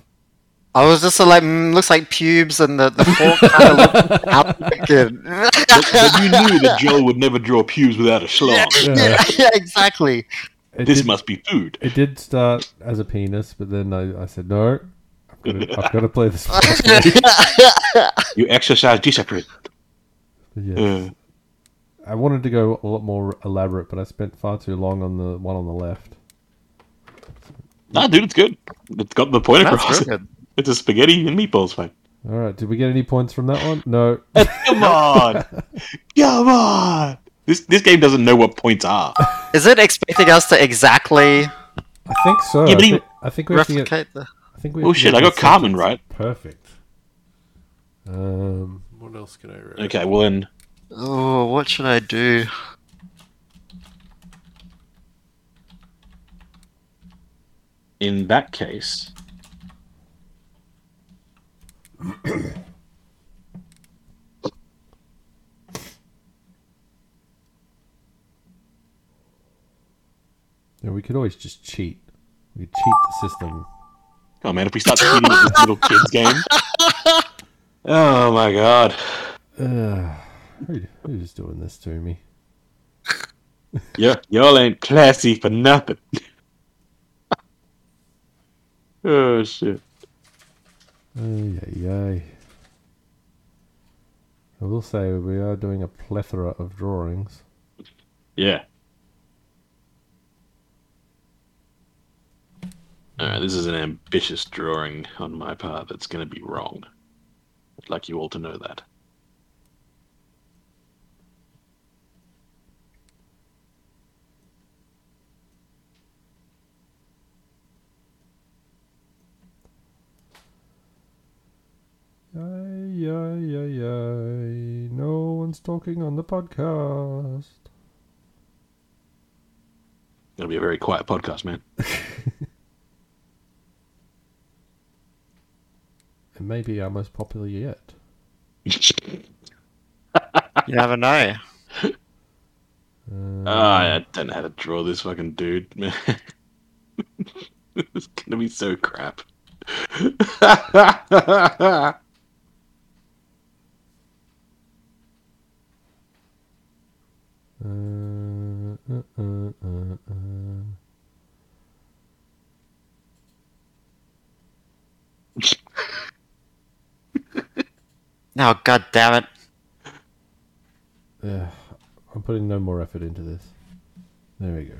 I was just like, mm, looks like pubes, and the the fork kind of looked out looking. But, but you knew that Joel would never draw pubes without a schlong. [laughs] yeah, yeah, exactly. It This did, must be food. it did start as a penis, but then I, I said no. I've got to, [laughs] I've got to play this. [laughs] properly." You exercise discipline. yes. Uh, I wanted to go a lot more elaborate, but I spent far too long on the one on the left. nah, dude, it's good. It's got the point across. [laughs] It's a spaghetti and meatballs fight. All right, did we get any points from that one? No. Come on, [laughs] come on. This this game doesn't know what points are. Is it expecting us to exactly I think so. Yeah, I, but thi- even- I think we have to get. replicate the? I think we. Oh, have to shit, I got Cartman right. Perfect. Um, what else can I write? Okay, well then, Oh, what should I do? in that case, [coughs] Yeah, we could always just cheat. We could cheat the system. oh man, if we start cheating at this little kids game, [laughs] oh my god, [sighs] Uh, who, who's doing this to me? [laughs] yeah, y'all ain't classy for nothing. [laughs] oh shit. Ay, ay, ay. I will say we are doing a plethora of drawings. Yeah. Alright, this is an ambitious drawing on my part that's going to be wrong. I'd like you all to know that. Ay, ay, ay, ay. No one's talking on the podcast. It'll be a very quiet podcast, man. it may be our most popular yet. [laughs] you never know. Oh, I don't know how to draw this fucking dude, [laughs] man. it's gonna be so crap. [laughs] uh, uh, uh, uh, [laughs] uh. Oh god damn it. Yeah, I'm putting no more effort into this. There we go.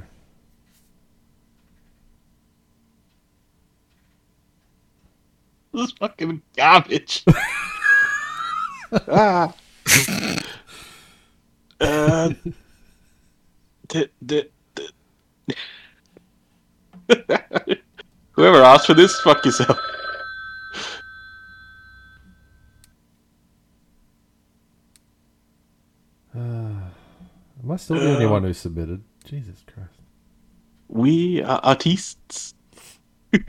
this is fucking garbage. [laughs] ah. [laughs] uh, [laughs] Whoever asked for this, fuck yourself. [sighs] Am I still the only um, one who submitted? Jesus Christ. We are artists. [laughs]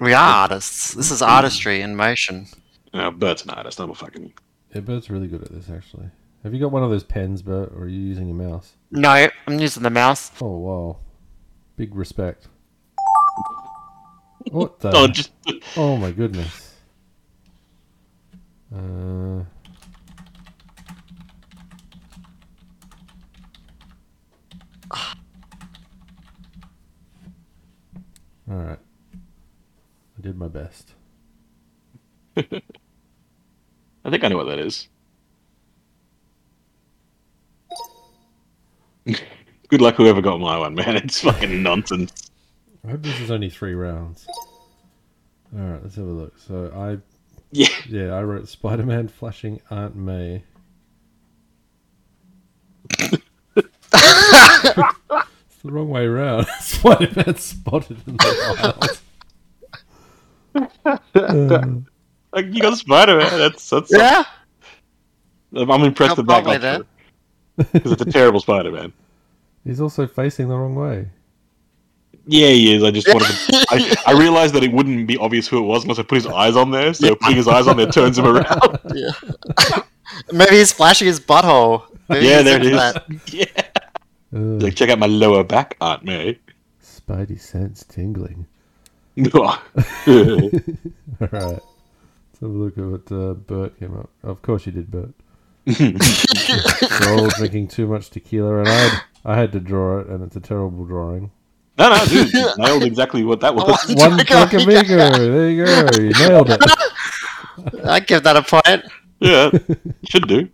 We are artists. This is artistry in motion. No, Bert's an artist. I'm a fucking. Yeah, Bert's really good at this, actually. Have you got one of those pens, Bert, or are you using a mouse? No, I'm using the mouse. Oh, wow. Big respect. [laughs] What the? Oh, just. Oh my goodness. Uh, all right. I did my best. [laughs] I think I know what that is. Good luck, whoever got my one, man. [laughs] It's fucking nonsense. I hope this is only three rounds. All right, let's have a look. So I, Yeah. yeah, I wrote Spider-Man flashing Aunt May. it's the wrong way around. [laughs] Spider-Man spotted in the wild. Like, [laughs] you got Spider Man. That's that's. Yeah? I'm impressed No with that. Because it's a terrible Spider Man. He's also facing the wrong way. Yeah, he is. I just wanted to. [laughs] I, I realized that it wouldn't be obvious who it was unless I put his eyes on there. So putting his eyes on there turns him around. Yeah. [laughs] Maybe he's flashing his butthole. Maybe yeah, there it is. that. [laughs] Yeah. Like, check out my lower back, Aunt May. Spidey sense tingling. All right. Let's have a look at what uh, Bert came up. Of course you did, Bert. We're all drinking too much tequila, and I had, I had to draw it, and it's a terrible drawing. no, no, dude, [laughs] you nailed exactly what that was. [laughs] One drink amigo. There you go. You nailed it. [laughs] I give that a point. Yeah, should do.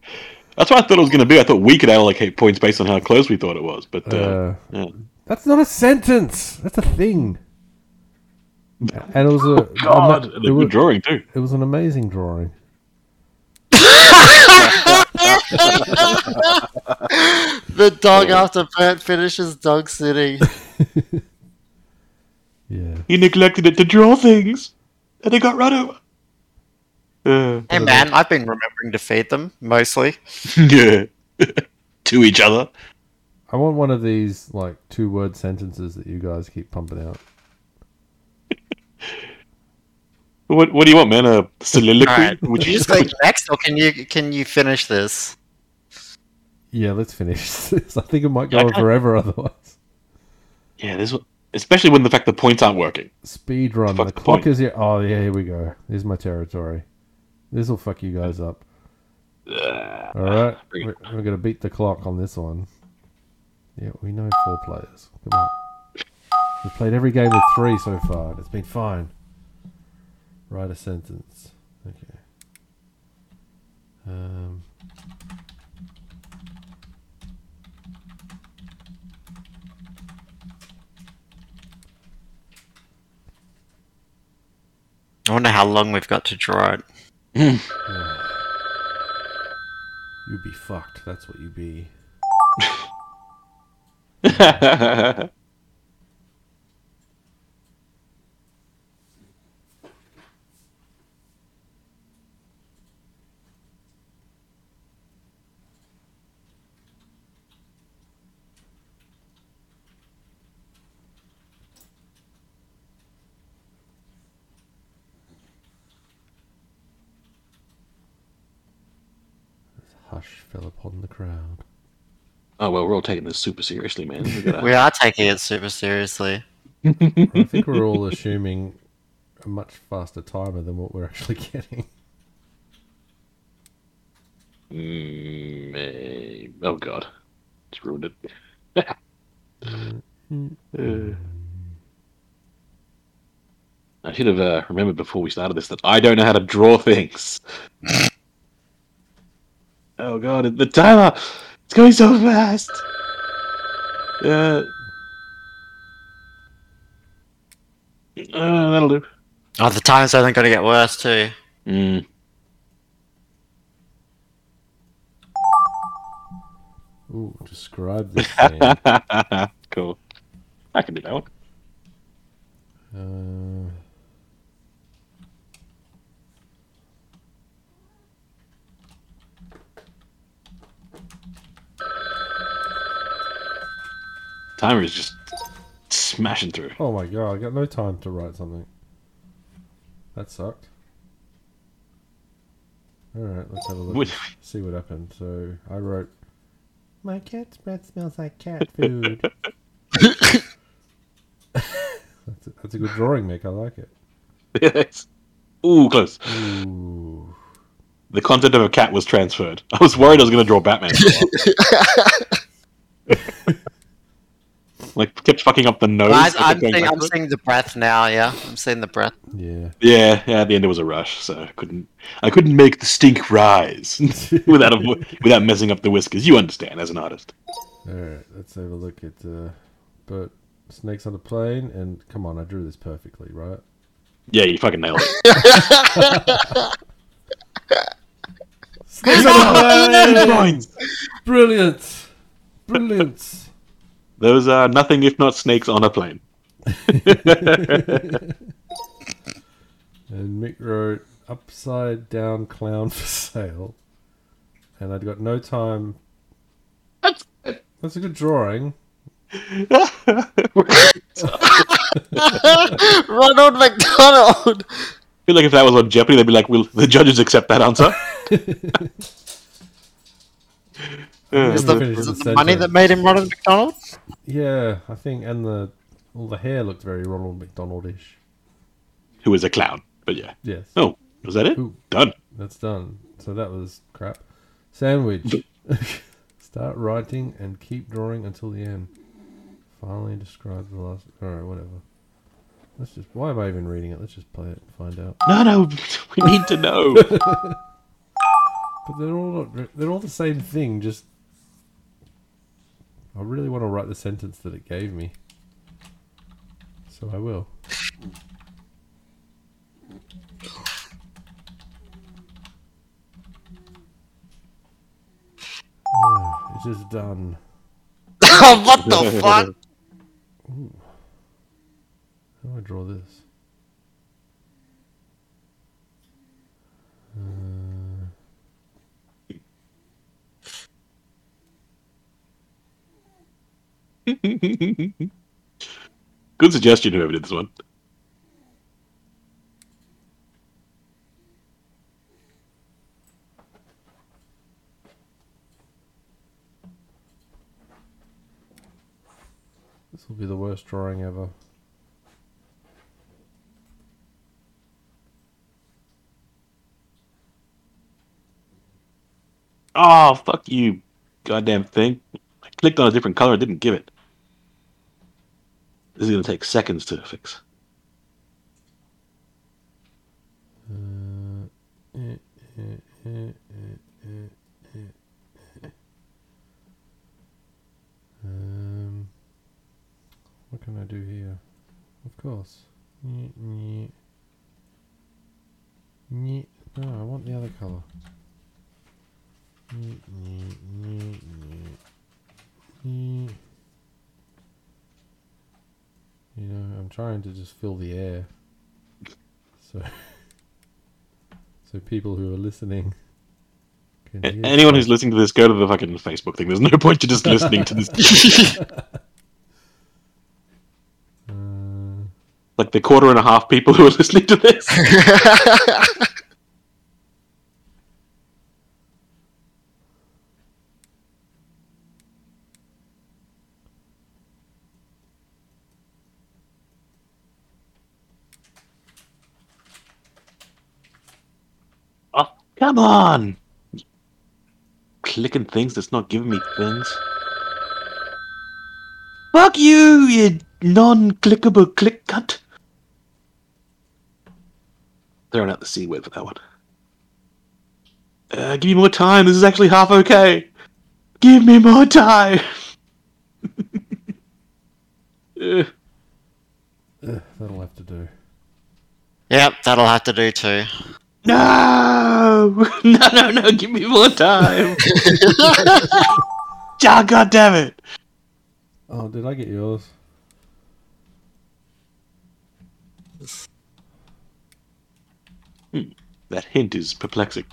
That's what I thought it was going to be. I thought we could allocate points based on how close we thought it was, but uh, Uh, yeah. that's not a sentence. That's a thing. And it was a God, ama- and it, a was, good drawing too. it was an amazing drawing. [laughs] The dog after Bert finishes dog sitting. [laughs] Yeah. He neglected it to draw things, and it got run over. Uh, Hey man, I've been remembering to feed them, mostly. [laughs] yeah, to each other. I want one of these like two word sentences that you guys keep pumping out. What What do you want, man? A soliloquy? Alright. Would you you just click next or can you can you finish this? Yeah, let's finish [laughs] this. I think it might go on forever otherwise. Yeah, this especially when the fact the points aren't working. Speed run. The the clock point. is here. Oh yeah, here we go. Here's my territory. This will fuck you guys up. Uh, All right, we're, we're gonna beat the clock on this one. Yeah, we know four players. Come on. We've played every game with three so far. and It's been fine. Write a sentence. Okay. Um. I wonder how long we've got to draw it. [sighs] You'd be fucked. That's what you'd be. [laughs] hush fell upon the crowd. Oh well, we're all taking this super seriously, man. We [laughs] gotta- We are taking it super seriously. I think we're all [laughs] assuming a much faster timer than what we're actually getting. Mm, eh, oh god, it's ruined it. Uh, [laughs] I should have uh, remembered before we started this that I don't know how to draw things. oh god, the timer! It's going so fast. Uh, uh, that'll do. Oh, the time's only going to get worse too. Mm. Ooh, describe this [laughs] thing. cool. I can do that one. Uh, Timer is just smashing through. oh my god, I got no time to write something. That sucked. Alright, let's have a look. Would- See what happened. So I wrote My cat's breath smells like cat [laughs] food. that's, a, that's a good drawing, Mick. I like it. Yes. [laughs] Ooh, close. Ooh. The content of a cat was transferred. I was worried I was going to draw Batman. [laughs] for a while. like, kept fucking up the nose. I, I kept I'm, going seeing, I'm seeing the breath now. Yeah, I'm seeing the breath. Yeah. Yeah, yeah. At the end, it was a rush, so I couldn't. I couldn't make the stink rise [laughs] without a, without messing up the whiskers. You understand, as an artist. Alright, let's have a look at uh but snakes on a plane and come on, I drew this perfectly, right? Yeah, you fucking nailed it. [laughs] Snakes on a plane! Brilliant! Brilliant! Those are nothing if not snakes on a plane. [laughs] And Mick wrote upside down clown for sale. And I'd got no time. That's That's a good drawing. [laughs] Ronald McDonald. I feel like if that was on Jeopardy, they'd be like, "Will the judges accept that answer?" [laughs] Is the, is it the money that made him Ronald McDonald? Yeah, I think, and the all the hair looked very Ronald McDonald-ish. who is a clown? But yeah. Yes, Oh, was that it? Ooh. Done. that's done. So that was crap. Sandwich. [laughs] Start writing and keep drawing until the end. Finally describe the last. Alright, whatever. Let's just. Why am I even reading it? Let's just play it and find out. No, no, [laughs] we need to know. [laughs] But they're all they're all the same thing. Just I really want to write the sentence that it gave me, so I will. Ah, [sighs] it is done. oh, [coughs] what the fuck? How do I draw this? Uh, [laughs] Good suggestion, whoever did this one. this will be the worst drawing ever. Oh, fuck you, goddamn thing. I clicked on a different color, it didn't give it. This is going to take seconds to fix. Uh. Um, what can I do here? Of course. No, I want the other color. Nyeh, nyeh, nyeh, nyeh. Nyeh. You know, I'm trying to just fill the air. So, [laughs] so people who are listening can hear Anyone who's listening to this, go to the fucking Facebook thing. There's no point to just [laughs] listening to this. [laughs] Uh, like the quarter and a half people who are listening to this. Come on! Clicking things that's not giving me things. Fuck you, you non-clickable click cunt. Throwing out the C word for that one. Uh, give me more time. This is actually half okay. Give me more time. Uh, Ugh, [laughs] that'll have to do. Yep, that'll have to do too. No, [laughs] no, no, no! Give me more time. [laughs] Ah, God damn it! Oh, did I get yours? That hint is perplexing.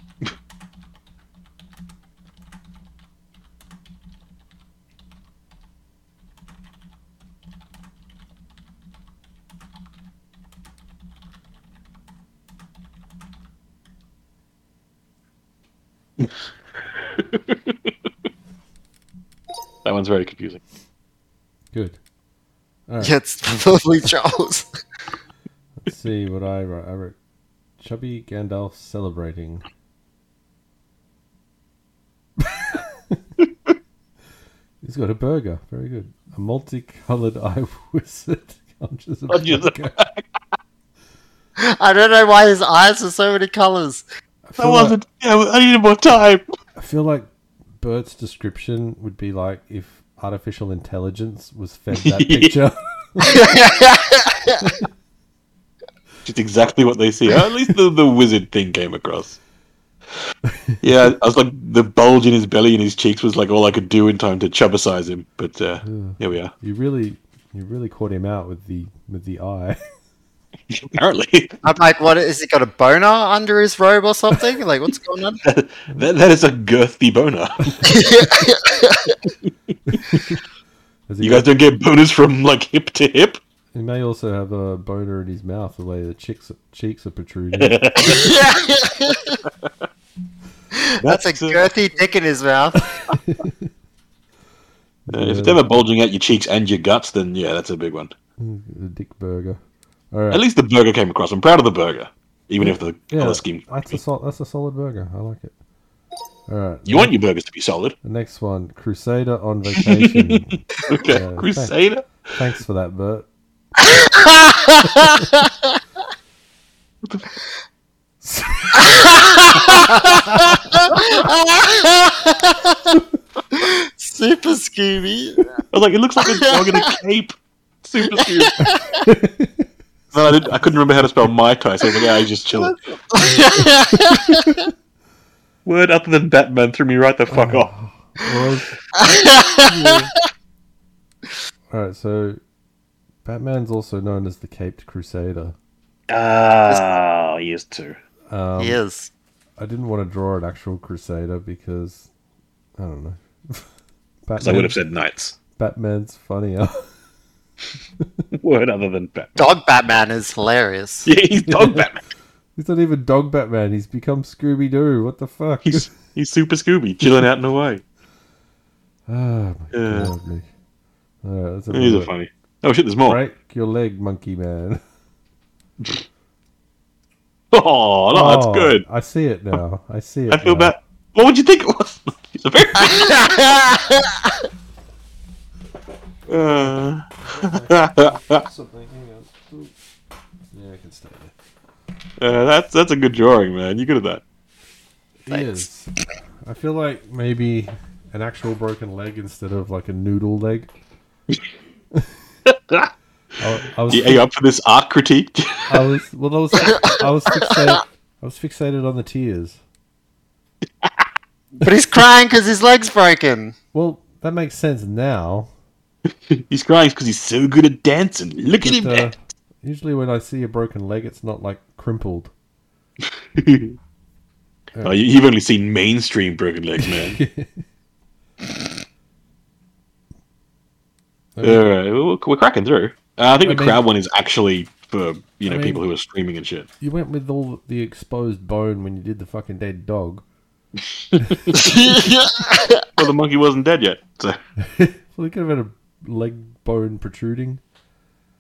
That one's very confusing. Good. Alright, Yeah, it's [laughs] probably Charles. let's see what I wrote. I wrote Chubby Gandalf celebrating. [laughs] He's got a burger. Very good. A multicolored [laughs] eye wizard conjures a Conjures a burger. I don't know why his eyes are so many colors. I That feel, like, wasn't. Yeah, I needed more time. I feel like Bert's description would be like if artificial intelligence was fed that [laughs] picture. Just exactly what they see. At least the, the wizard thing came across. Yeah, I was like the bulge in his belly and his cheeks was like all I could do in time to chubbicize him. But uh, here we are. you really, you really caught him out with the with the eye. [laughs] Apparently, [laughs] I'm like, what is he got a boner under his robe or something? Like, what's going on? [laughs] that, that is a girthy boner. [laughs] You got- guys don't get boners from like hip to hip. He may also have a boner in his mouth the way the cheeks cheeks are protruding. That's a uh, girthy dick in his mouth. uh, if it's ever bulging out your cheeks and your guts, then yeah, that's a big one. the dick burger. All At least the burger came across. I'm proud of the burger, even if the Yeah, color scheme. that's a sol- that's a solid burger. I like it. All right. You want your burgers to be solid. the next one, Crusader on vacation. [laughs] Okay, Yeah, Crusader. Thanks for that, Bert. Super Scooby. I was like, it looks like a dog in a [laughs] cape. Super cute. [laughs] No, I, didn't, I couldn't remember how to spell Mai Tai, so I was like, yeah, he's just chilling. [laughs] Word other than Batman threw me right the fuck off. Well, [laughs] All right. So, Batman's also known as the Caped Crusader. Ah, he is too. Um, he is. I didn't want to draw an actual Crusader because I don't know. [laughs] Because I would have said knights. Batman's funnier. [laughs] Word other than Batman. Dog Batman is hilarious. [laughs] Yeah, he's dog [laughs] Batman. He's not even Dog Batman. He's become Scooby Doo. What the fuck? He's he's super Scooby, chilling out in Hawaii. oh ah, my Yeah. god, Nick. All right, let's These a are funny. Oh shit, there's more. Break your leg, Monkey Man. Oh, no, that's Oh, good. I see it now. I see it. I feel now. bad. What would you think it was? He's. Uh, Something. Hang on. Yeah, I can stay there. uh, that's that's a good drawing, man. You're good at that. He is. I feel like maybe an actual broken leg instead of like a noodle leg. I, [laughs] I was. Are you up for this art critique? I was. Well, I was. I was fixated. I was fixated on the tears. But he's crying because his leg's broken. Well, that makes sense now. [laughs] he's crying because he's so good at dancing. Look at him uh, [laughs] usually, when I see a broken leg, it's not like crumpled. [laughs] oh, you- you've only seen mainstream broken legs, man. All right, we're, cracking through. Uh, I think I the mean- crowd one is actually for you know I mean- people who are streaming and shit. You went with all the exposed bone when you did the fucking dead dog. Well, the monkey wasn't dead yet. So. Well, you could have had a leg bone protruding.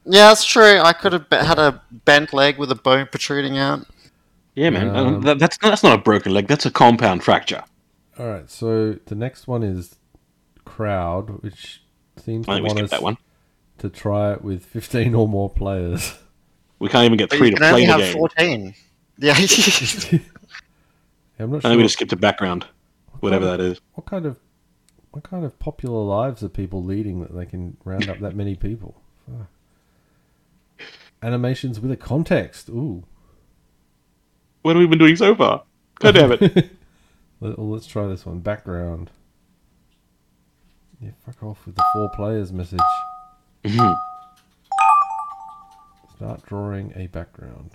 Yeah, that's true. I could have had a bent leg with a bone protruding out. Yeah, man. Um, that, that's that's not a broken leg. That's a compound fracture. All right, so the next one is crowd, which seems I to think we want skipped us that one. to try it with 15 or more players. We can't even get But three you to can only play the have game. 14. [laughs] [laughs] Yeah. I'm not I sure think we just skipped a background, whatever that is. what kind of what kind of popular lives are people leading that they can round up that many people. Fuck. Animations with a context. Ooh. What have we been doing so far? God damn it! [laughs] Let, well, let's try this one. Background. Yeah, fuck off with the four players message. Mhm. Start drawing a background.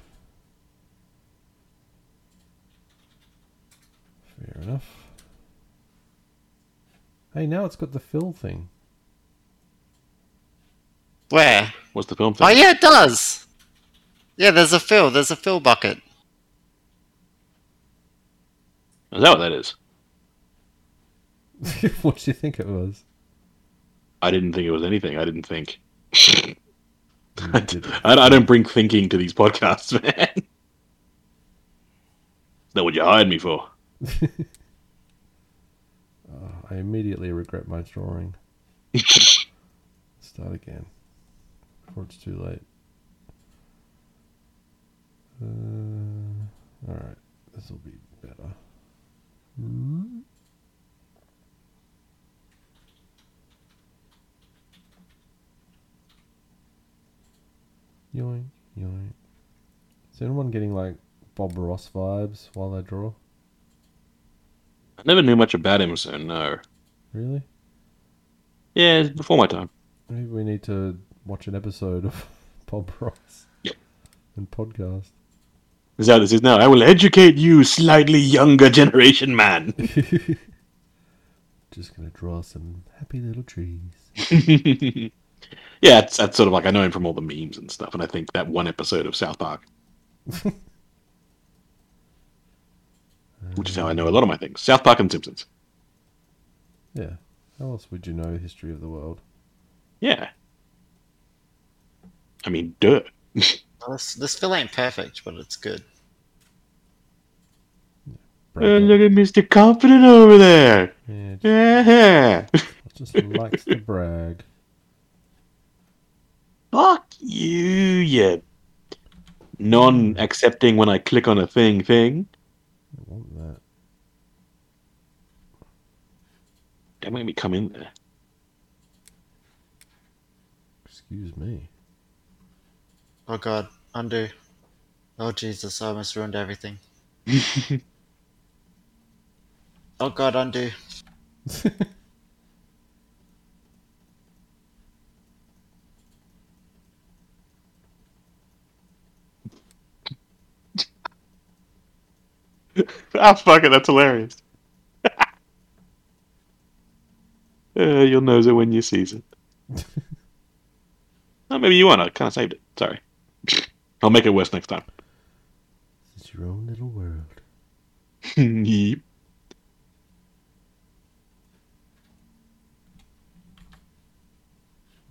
Fair enough. Hey, now it's got the fill thing. Where? What's the film thing? Oh, yeah, it does. Yeah, there's a fill. There's a fill bucket. Is that what that is? [laughs] what do you think it was? I didn't think it was anything. I didn't think. [laughs] You [laughs] I, did it. I don't bring thinking to these podcasts, man. Is that what you hired me for? I immediately regret my drawing. [laughs] Start again. Before it's too late. Uh, Alright, this will be better. Hmm? Yoink, yoink. Is anyone getting like Bob Ross vibes while they draw? I never knew much about him, so no. Really? Yeah, it's before my time. Maybe we need to watch an episode of [laughs] Bob Ross. Yep. And podcast. Is that this is now? I will educate you, slightly younger generation man. [laughs] [laughs] Just gonna draw some happy little trees. yeah, it's, that's sort of like I know him from all the memes and stuff, and I think that one episode of South Park, which is how I know a lot of my things. South Park and Simpsons. Yeah. How else would you know history of the world? Yeah. I mean, duh. [laughs] Well, this, this fill ain't perfect, but it's good. Brag Uh, look at Mr. Confident over there. Yeah, just, Yeah. [laughs] just likes to brag. Fuck you, you non-accepting when I click on a thing thing. I want that. Don't make me come in there. Excuse me. Oh god, undo. Oh Jesus, I almost ruined everything. [laughs] Oh god, undo. [laughs] [laughs] ah, fuck it, that's hilarious. [laughs] uh, you'll know it when you sees it. oh, maybe you want to. Kind of saved it. Sorry. [laughs] I'll make it worse next time. It's your own little world. Yep.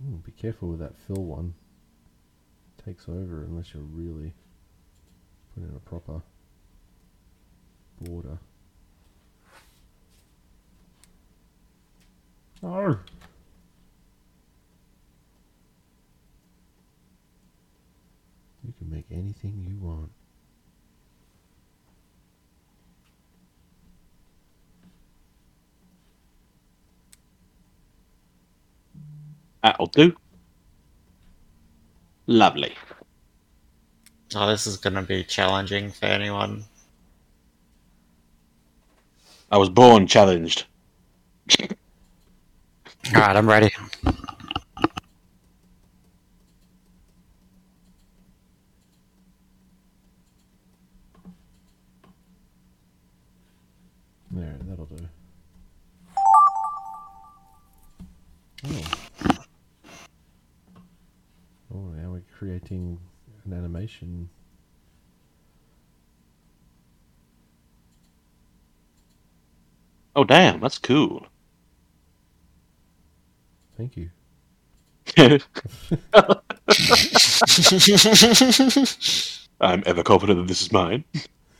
Ooh, be careful with that fill one. Takes over unless you're really putting in a proper border. Oh! You can make anything you want. That'll do. Lovely. Oh, this is gonna be challenging for anyone. I was born challenged. Alright, I'm ready. There, that'll do. Oh. Oh, now we're creating an animation. Oh damn, that's cool. Thank you. [laughs] I'm ever confident that this is mine.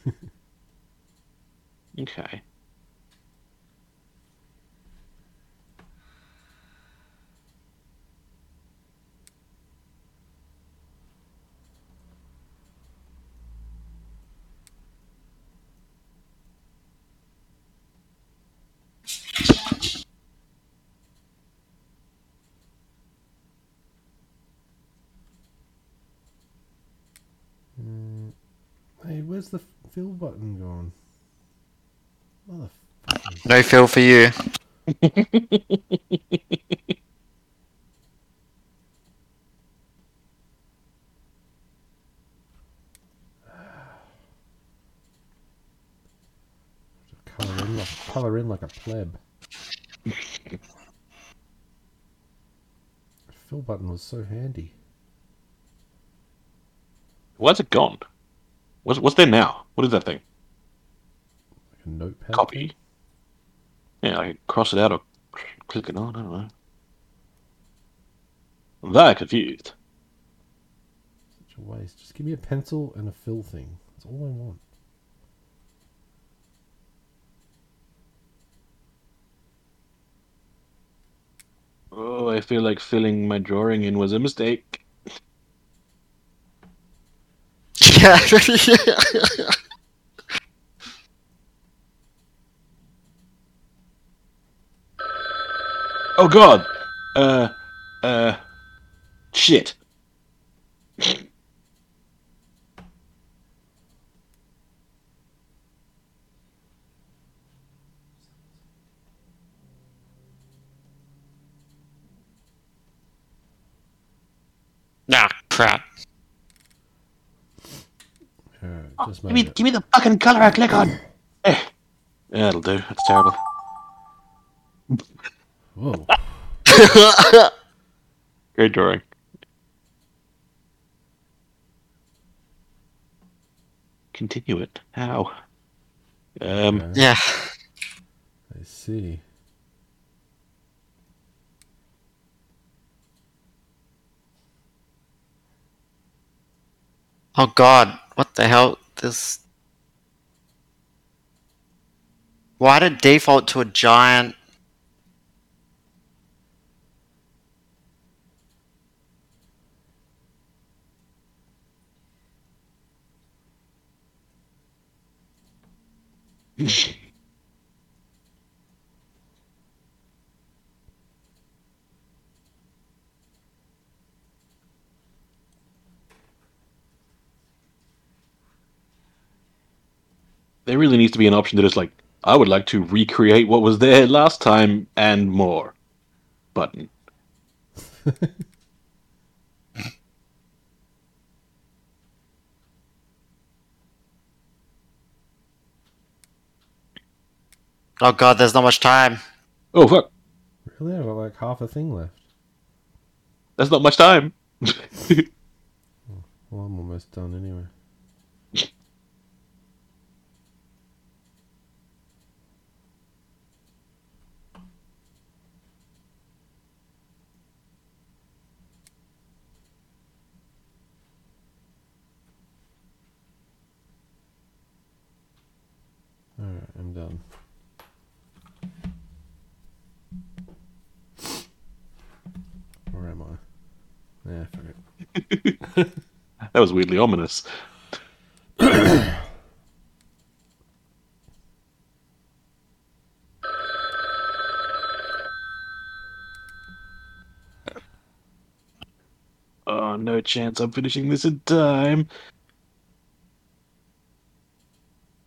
[laughs] okay. Hey, where's the fill button gone? Motherfucker. No fill for you. [sighs] Colour in like, colour in like a pleb. fill button was so handy. Why's it gone? What's what's there now? What is that thing? Like a notepad. Copy. Yeah, I can cross it out or click it on. I don't know. I'm very confused. Such a waste. Just give me a pencil and a fill thing. That's all I want. Oh, I feel like filling my drawing in was a mistake. Yeah. [laughs] Oh God. Uh, uh, shit. nah, crap. Alright, just Give me, it. give me the fucking color I click on. Eh. Yeah, that'll do. That's terrible. Whoa. [laughs] Great drawing. Continue it. How? Um, Okay, yeah. I see. Oh god, what the hell? This. Why did default to a giant? There really needs to be an option that is like, I would like to recreate what was there last time and more. Button. [laughs] Oh god, there's not much time. Oh fuck! Really? I've got like half a thing left. That's not much time. [laughs] Well, I'm almost done anyway. Alright, I'm done. Where am I? Yeah, fuck it. [laughs] that was weirdly ominous. oh, [coughs] no chance I'm finishing this in time.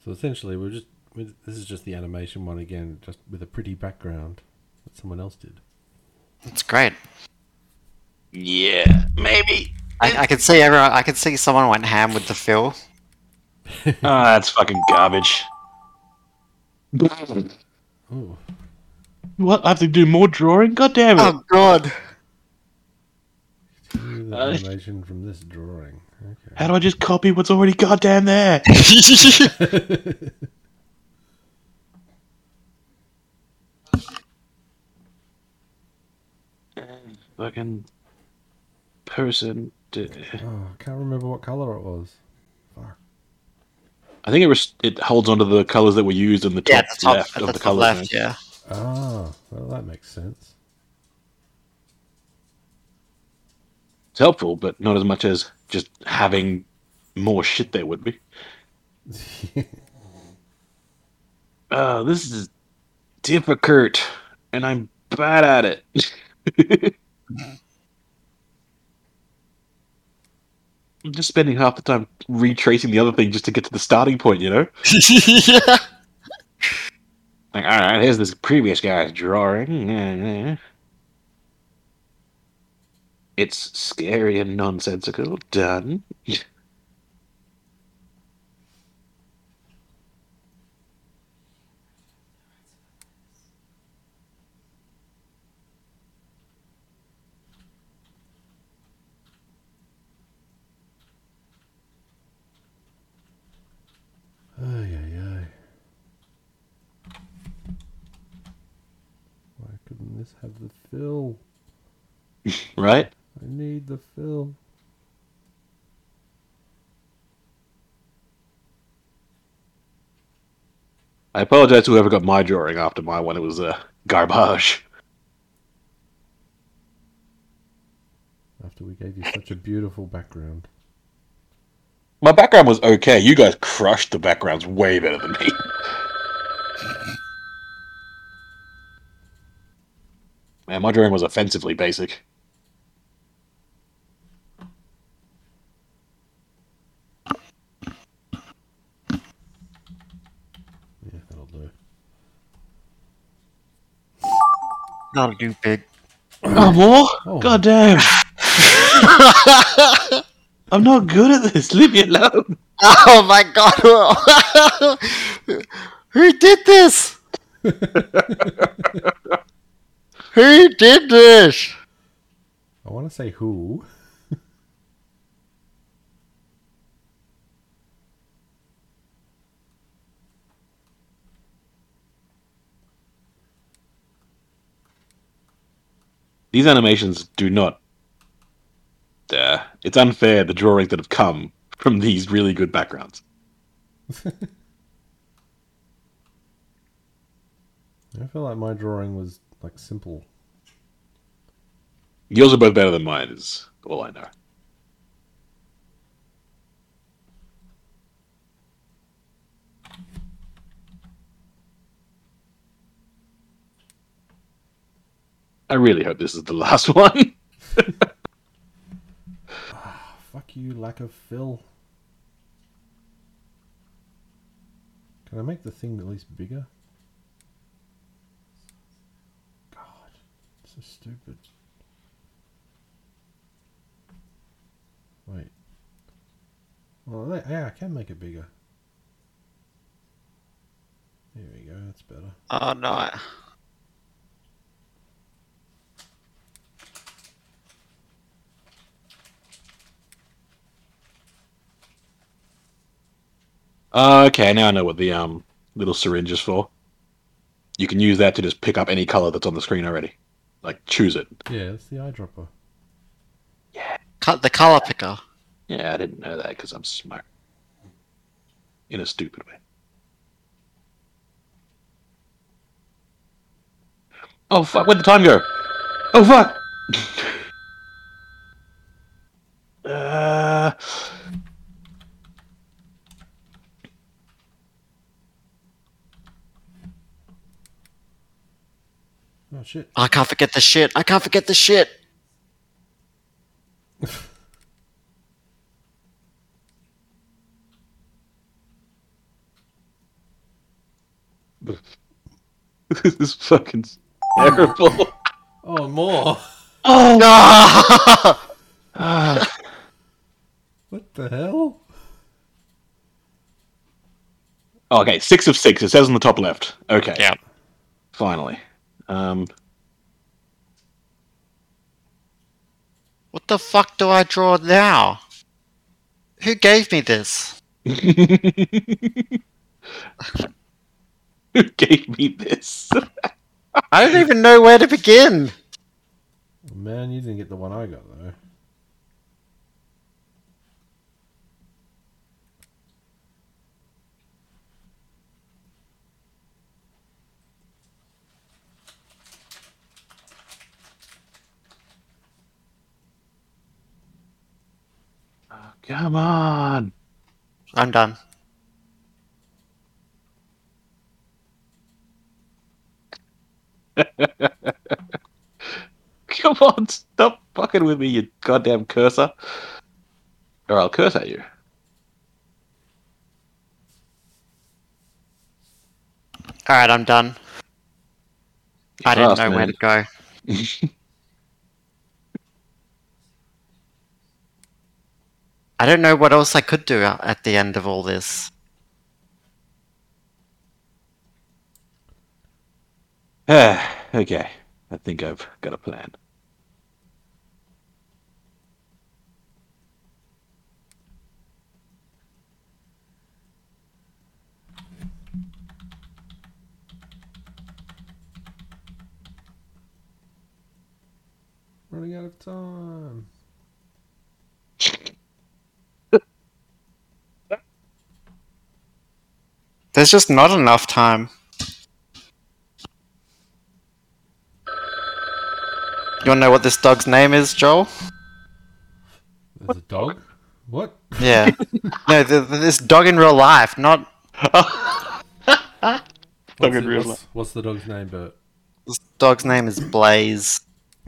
So essentially, we're just this is just the animation one again, just with a pretty background that someone else did. It's great. Yeah, maybe. I, I can see everyone. I can see someone went ham with the fill. [laughs] Ah, that's fucking garbage. Oh, What? I have to do more drawing? God damn it. Oh god. continue the Uh, animation from this drawing. Okay. How do I just copy what's already goddamn there? [laughs] [laughs] Fucking person. d- Oh, I can't remember what color it was. Fuck. I think it was it holds onto the colors that were used in the top, Yeah, the top, left of the the, top colors. left, yeah. Ah, well, that makes sense. It's helpful, but not as much as just having more shit there would be. Oh, [laughs] this is difficult, and I'm bad at it. [laughs] I'm just spending half the time retracing the other thing just to get to the starting point, you know? [laughs] yeah. Like, alright, here's this previous guy's drawing. It's scary and nonsensical. Done. [laughs] Ay, ay, ay. Have the fill? Right? I need the fill. I apologize to whoever got my drawing after my one. It was uh, garbage. After we gave you such a beautiful background. My background was okay. You guys crushed the backgrounds way better than me. Man, my drawing was offensively basic. Yeah, that'll do. That'll do big. Oh, more? Oh. God damn. [laughs] I'm not good at this. Leave me alone. [laughs] Oh my god! [laughs] Who did this? Who did this? I want to say who. These animations do not. Uh, it's unfair, the drawings that have come from these really good backgrounds. [laughs] I feel like my drawing was like simple. Yours are both better than mine, is all I know. I really hope this is the [laughs] last one. Ah, fuck you, lack of fill. Can I make the thing at least bigger? So stupid. Wait. Well, yeah, I can make it bigger. There we go, that's better. Oh no. Uh, okay, now I know what the um little syringe is for. You can use that to just pick up any color that's on the screen already. Like choose it. Yeah, it's the eyedropper. Yeah. Cut the color picker. Yeah, I didn't know that because I'm smart. In a stupid way. Oh fuck! Where'd the time go? Oh fuck! [laughs] uh, Oh shit. I can't forget the shit. I can't forget the shit. [laughs] this is fucking terrible. Oh, more! Oh no! [laughs] What the hell? okay, six of six. It says on the top left. Okay. Yeah. Finally. Um. What the fuck do I draw now? Who gave me this? [laughs] Who gave me this? I don't even know where to begin. Man, you didn't get the one I got though. Come on. I'm done. [laughs] Come on, stop fucking with me, you goddamn cursor. Or I'll curse at you. All right, I'm done. I didn't know where to go. [laughs] I don't know what else I could do at at the end of all this. [sighs] Okay. I think I've got a plan. Running out of time. There's just not enough time. You wanna know what this dog's name is, Joel? There's a dog? What? Yeah. [laughs] no, th th this dog in real life, not What's, Dog in it- real what's, what's the dog's name, Bert? this dog's name is Blaze.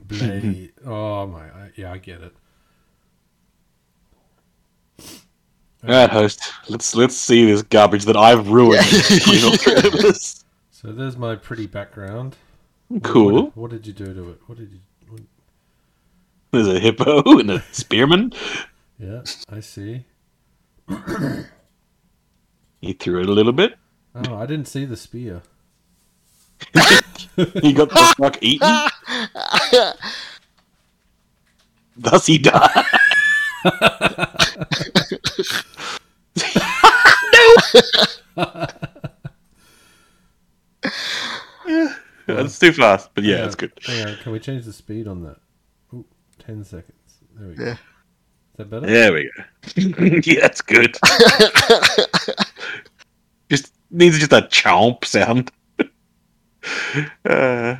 Blade. oh my, I, yeah, I get it. Alright, host. Let's let's see this garbage that I've ruined. Screen. [laughs] So there's my pretty background. What- cool. What, what did you do to it? What did you? What, There's a hippo [laughs] and a spearman. yeah, I see. He threw it a little bit. Oh, I didn't see the spear. [laughs] He got the fuck eaten. Thus he died. No. That's too fast, but yeah, Hang it's good. Hang on, can we change the speed on that? Ooh, 10 seconds. There we go. Yeah. Is that better? There we go. [laughs] yeah, that's good. [laughs] just needs just a chomp sound. [laughs] Uh,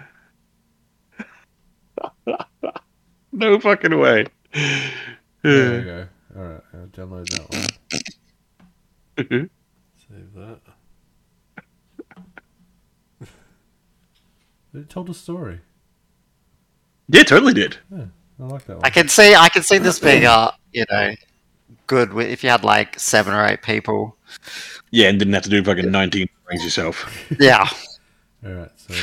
no fucking way. There we [sighs] go. Alright, I'll download that one. Save that. It told a story. yeah, it totally did. I like that one. I can see I can see this being uh, you know, good if you had like seven or eight people. Yeah, and didn't have to do fucking 19 rings yourself. Yeah. [laughs] Alright, so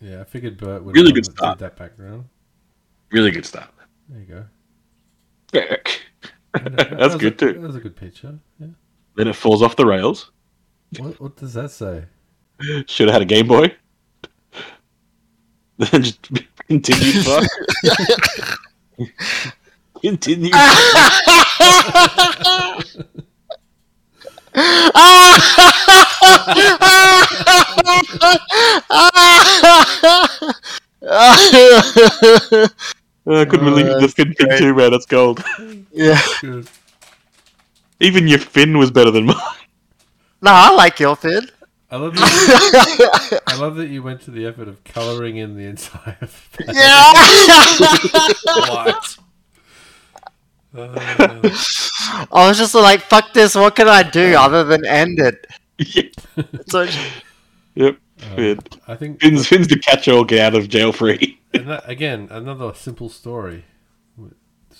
yeah, I figured Bert would Really good start. that background. Really good stuff. There you go. [laughs] [laughs] That's that- that good a, too. That was a good picture. Yeah. Then it falls off the rails. What, what does that say? Should have had a Game Boy. Then just continue [laughs] fuck. [laughs] continue. Ah! Ah, I couldn't Oh, believe the that's fin thing great. too, man. That's gold. yeah. Even your fin was better than mine. No, I like your fin. I love that. You, I love that you went to the effort of coloring in the entire. page. Yeah. What? Uh, I was just like, fuck this, what can I do other than end it? Yeah. So Yep. uh, I think Finn's, Fin's the catch-all get out of jail free. and that, again another simple story.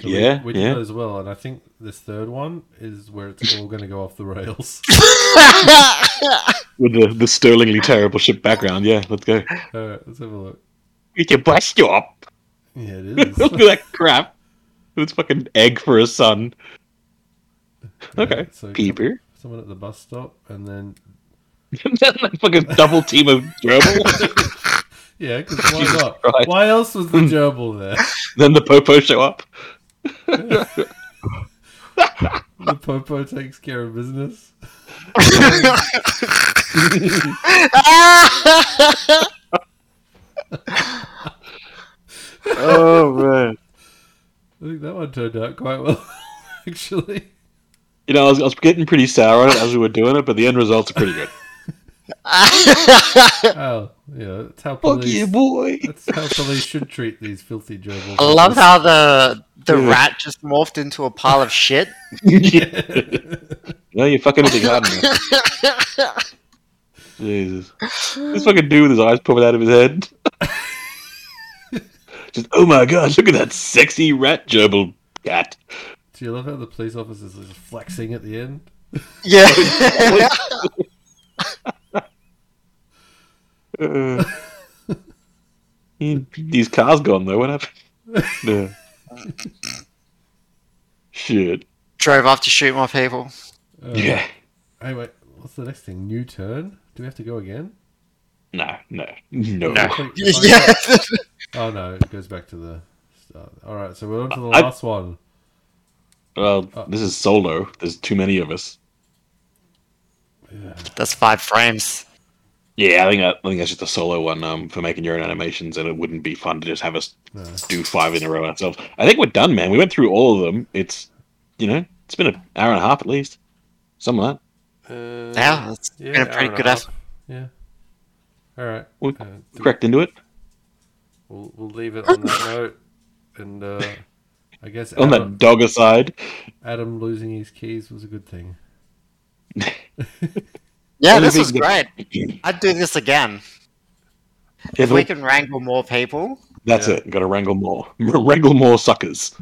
So Yeah, we, did yeah. that as well, and I think this third one is where it's all going to go off the rails. [laughs] With the, the sterlingly terrible ship background. Yeah, let's go. All right, let's have a look. Get your bus stop. Yeah, it [laughs] is. Look is. at that crap. It's fucking egg for a son. Okay. so Peeper. Someone at the bus stop, and then [laughs] And then that fucking double team of gerbil. yeah, because why Jesus not? Christ. Why else was the gerbil there? then the popo show up. The popo takes care of business. [laughs] Oh man. I think that one turned out quite well, [laughs] actually. You know, I was, I was getting pretty sour on it as we were doing it, but the end results are pretty good. [laughs] Oh, yeah, that's how Fuck police. boy. That's how police should treat these filthy gerbils. I love how the the Yeah. rat just morphed into a pile of shit. [laughs] no, you fucking anything hard enough. [laughs] Jesus. This fucking dude with his eyes popping out of his head. Just, oh my god, look at that sexy rat gerbil cat. Do you love how the police officers are flexing at the end? Yeah. Uh, [laughs] he- his car's gone though, what happened? [laughs] No. Shit. Drove off to shoot more people. Uh, Yeah. Hey, wait. What's the next thing? New turn? Do we have to go again? No, no, no. No. If I- if [laughs] I- Yeah. Oh no, it goes back to the start. All right, so we're on to the I- last one. Well, this is solo. There's too many of us. That's five frames. Yeah, I think I, I think that's just a solo one um, for making your own animations, and it wouldn't be fun to just have us No. do five in a row ourselves. I think we're done, man. We went through all of them. It's you know, it's been an hour and a half at least. Something like that. Uh, Yeah, it's yeah, been a pretty good half. effort. Yeah. All right. We Uh, cracked into it we'll, we'll leave it on that [laughs] note, and uh, I guess on Adam, that dog aside. Adam losing his keys was a good thing. [laughs] [laughs] Yeah, Only this was thing great. [laughs] I'd do this again. Yeah, If we can wrangle more people. that's Yeah. it. Got to wrangle more. [laughs] wrangle more suckers.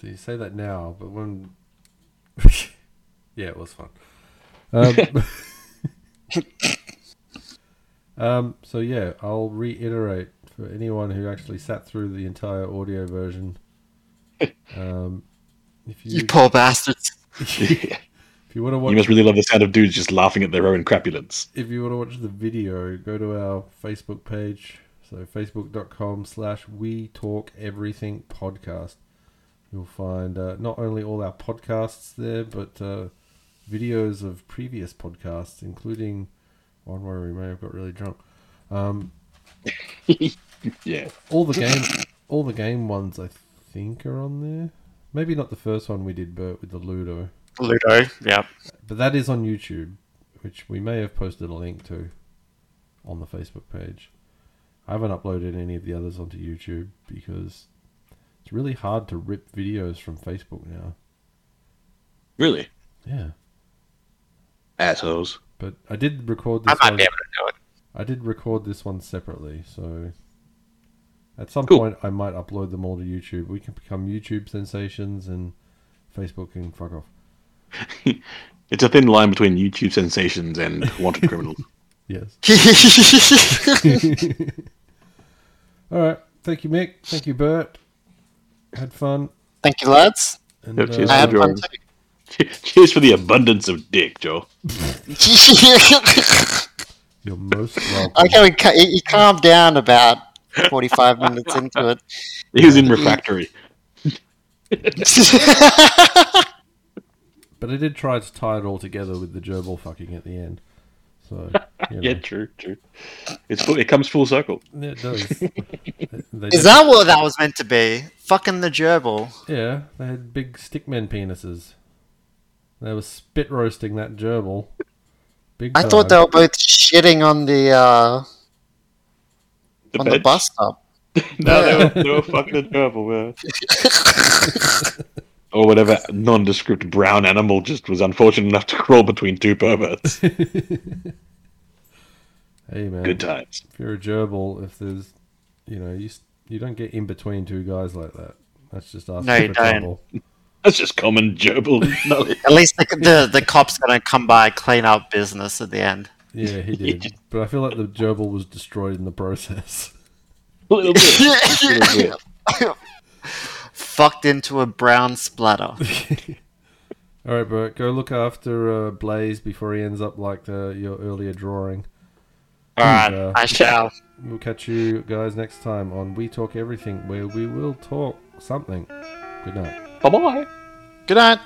So you say that now, but when [laughs] yeah, it was fun. Um, um, so yeah, I'll reiterate for anyone who actually sat through the entire audio version. Um, if you You poor bastards. Yeah. If you want to watch You must really love the sound of dudes just laughing at their own crapulence. if you want to watch the video, go to our Facebook page. So facebook.com slash we talk everything podcast. You'll find uh, not only all our podcasts there, but uh, videos of previous podcasts, including one where we may have got really drunk. Um, [laughs] Yeah. all the game, all the game ones, I think, are on there. Maybe not the first one we did, Bert, with the Ludo. Ludo. yeah. But that is on YouTube, which we may have posted a link to on the Facebook page. I haven't uploaded any of the others onto YouTube because it's really hard to rip videos from Facebook now. Really? Yeah. Assholes. But I did record I this might one. be able to do it. I did record this one separately, so at some Cool. point I might upload them all to YouTube. We can become YouTube sensations and Facebook can fuck off. It's a thin line between YouTube sensations and wanted criminals. [laughs] Yes. [laughs] All right. Thank you, Mick. Thank you, Bert. Had fun. Thank you, lads. And, Yep, cheers uh, I had fun too. [laughs] Cheers for the abundance of dick, Joe. you're most welcome. okay, we ca- you calmed down about 45 minutes into it. He was in refractory. But I did try to tie it all together with the gerbil fucking at the end. So, [laughs] you know. Yeah, true, true. It's full, it comes full circle. Yeah, it does. [laughs] they Is that what that was meant to be? Fucking the gerbil. Yeah, they had big stickmen penises. They were spit roasting that gerbil. Big I thought they were both shitting on the uh, The on the bus stop. [laughs] No, they were, they were fucking adorable, man. Or whatever nondescript brown animal just was unfortunate enough to crawl between two perverts. [laughs] Hey man, Good times. if you're a gerbil, if there's, you know, you you don't get in between two guys like that. That's just asking No, you for don't. trouble. That's just common gerbil. [laughs] At least the, the the cops gonna come by clean up business at the end. Yeah, he [laughs] did. But I feel like the gerbil was destroyed in the process. A little bit. A little bit. Fucked into a brown splatter. [laughs] All right, Bert, go look after uh, Blaze before he ends up like the, your earlier drawing. All right, Uh, I shall. We'll catch you guys next time on We Talk Everything, where we will talk something. Good night. Bye bye. Good night.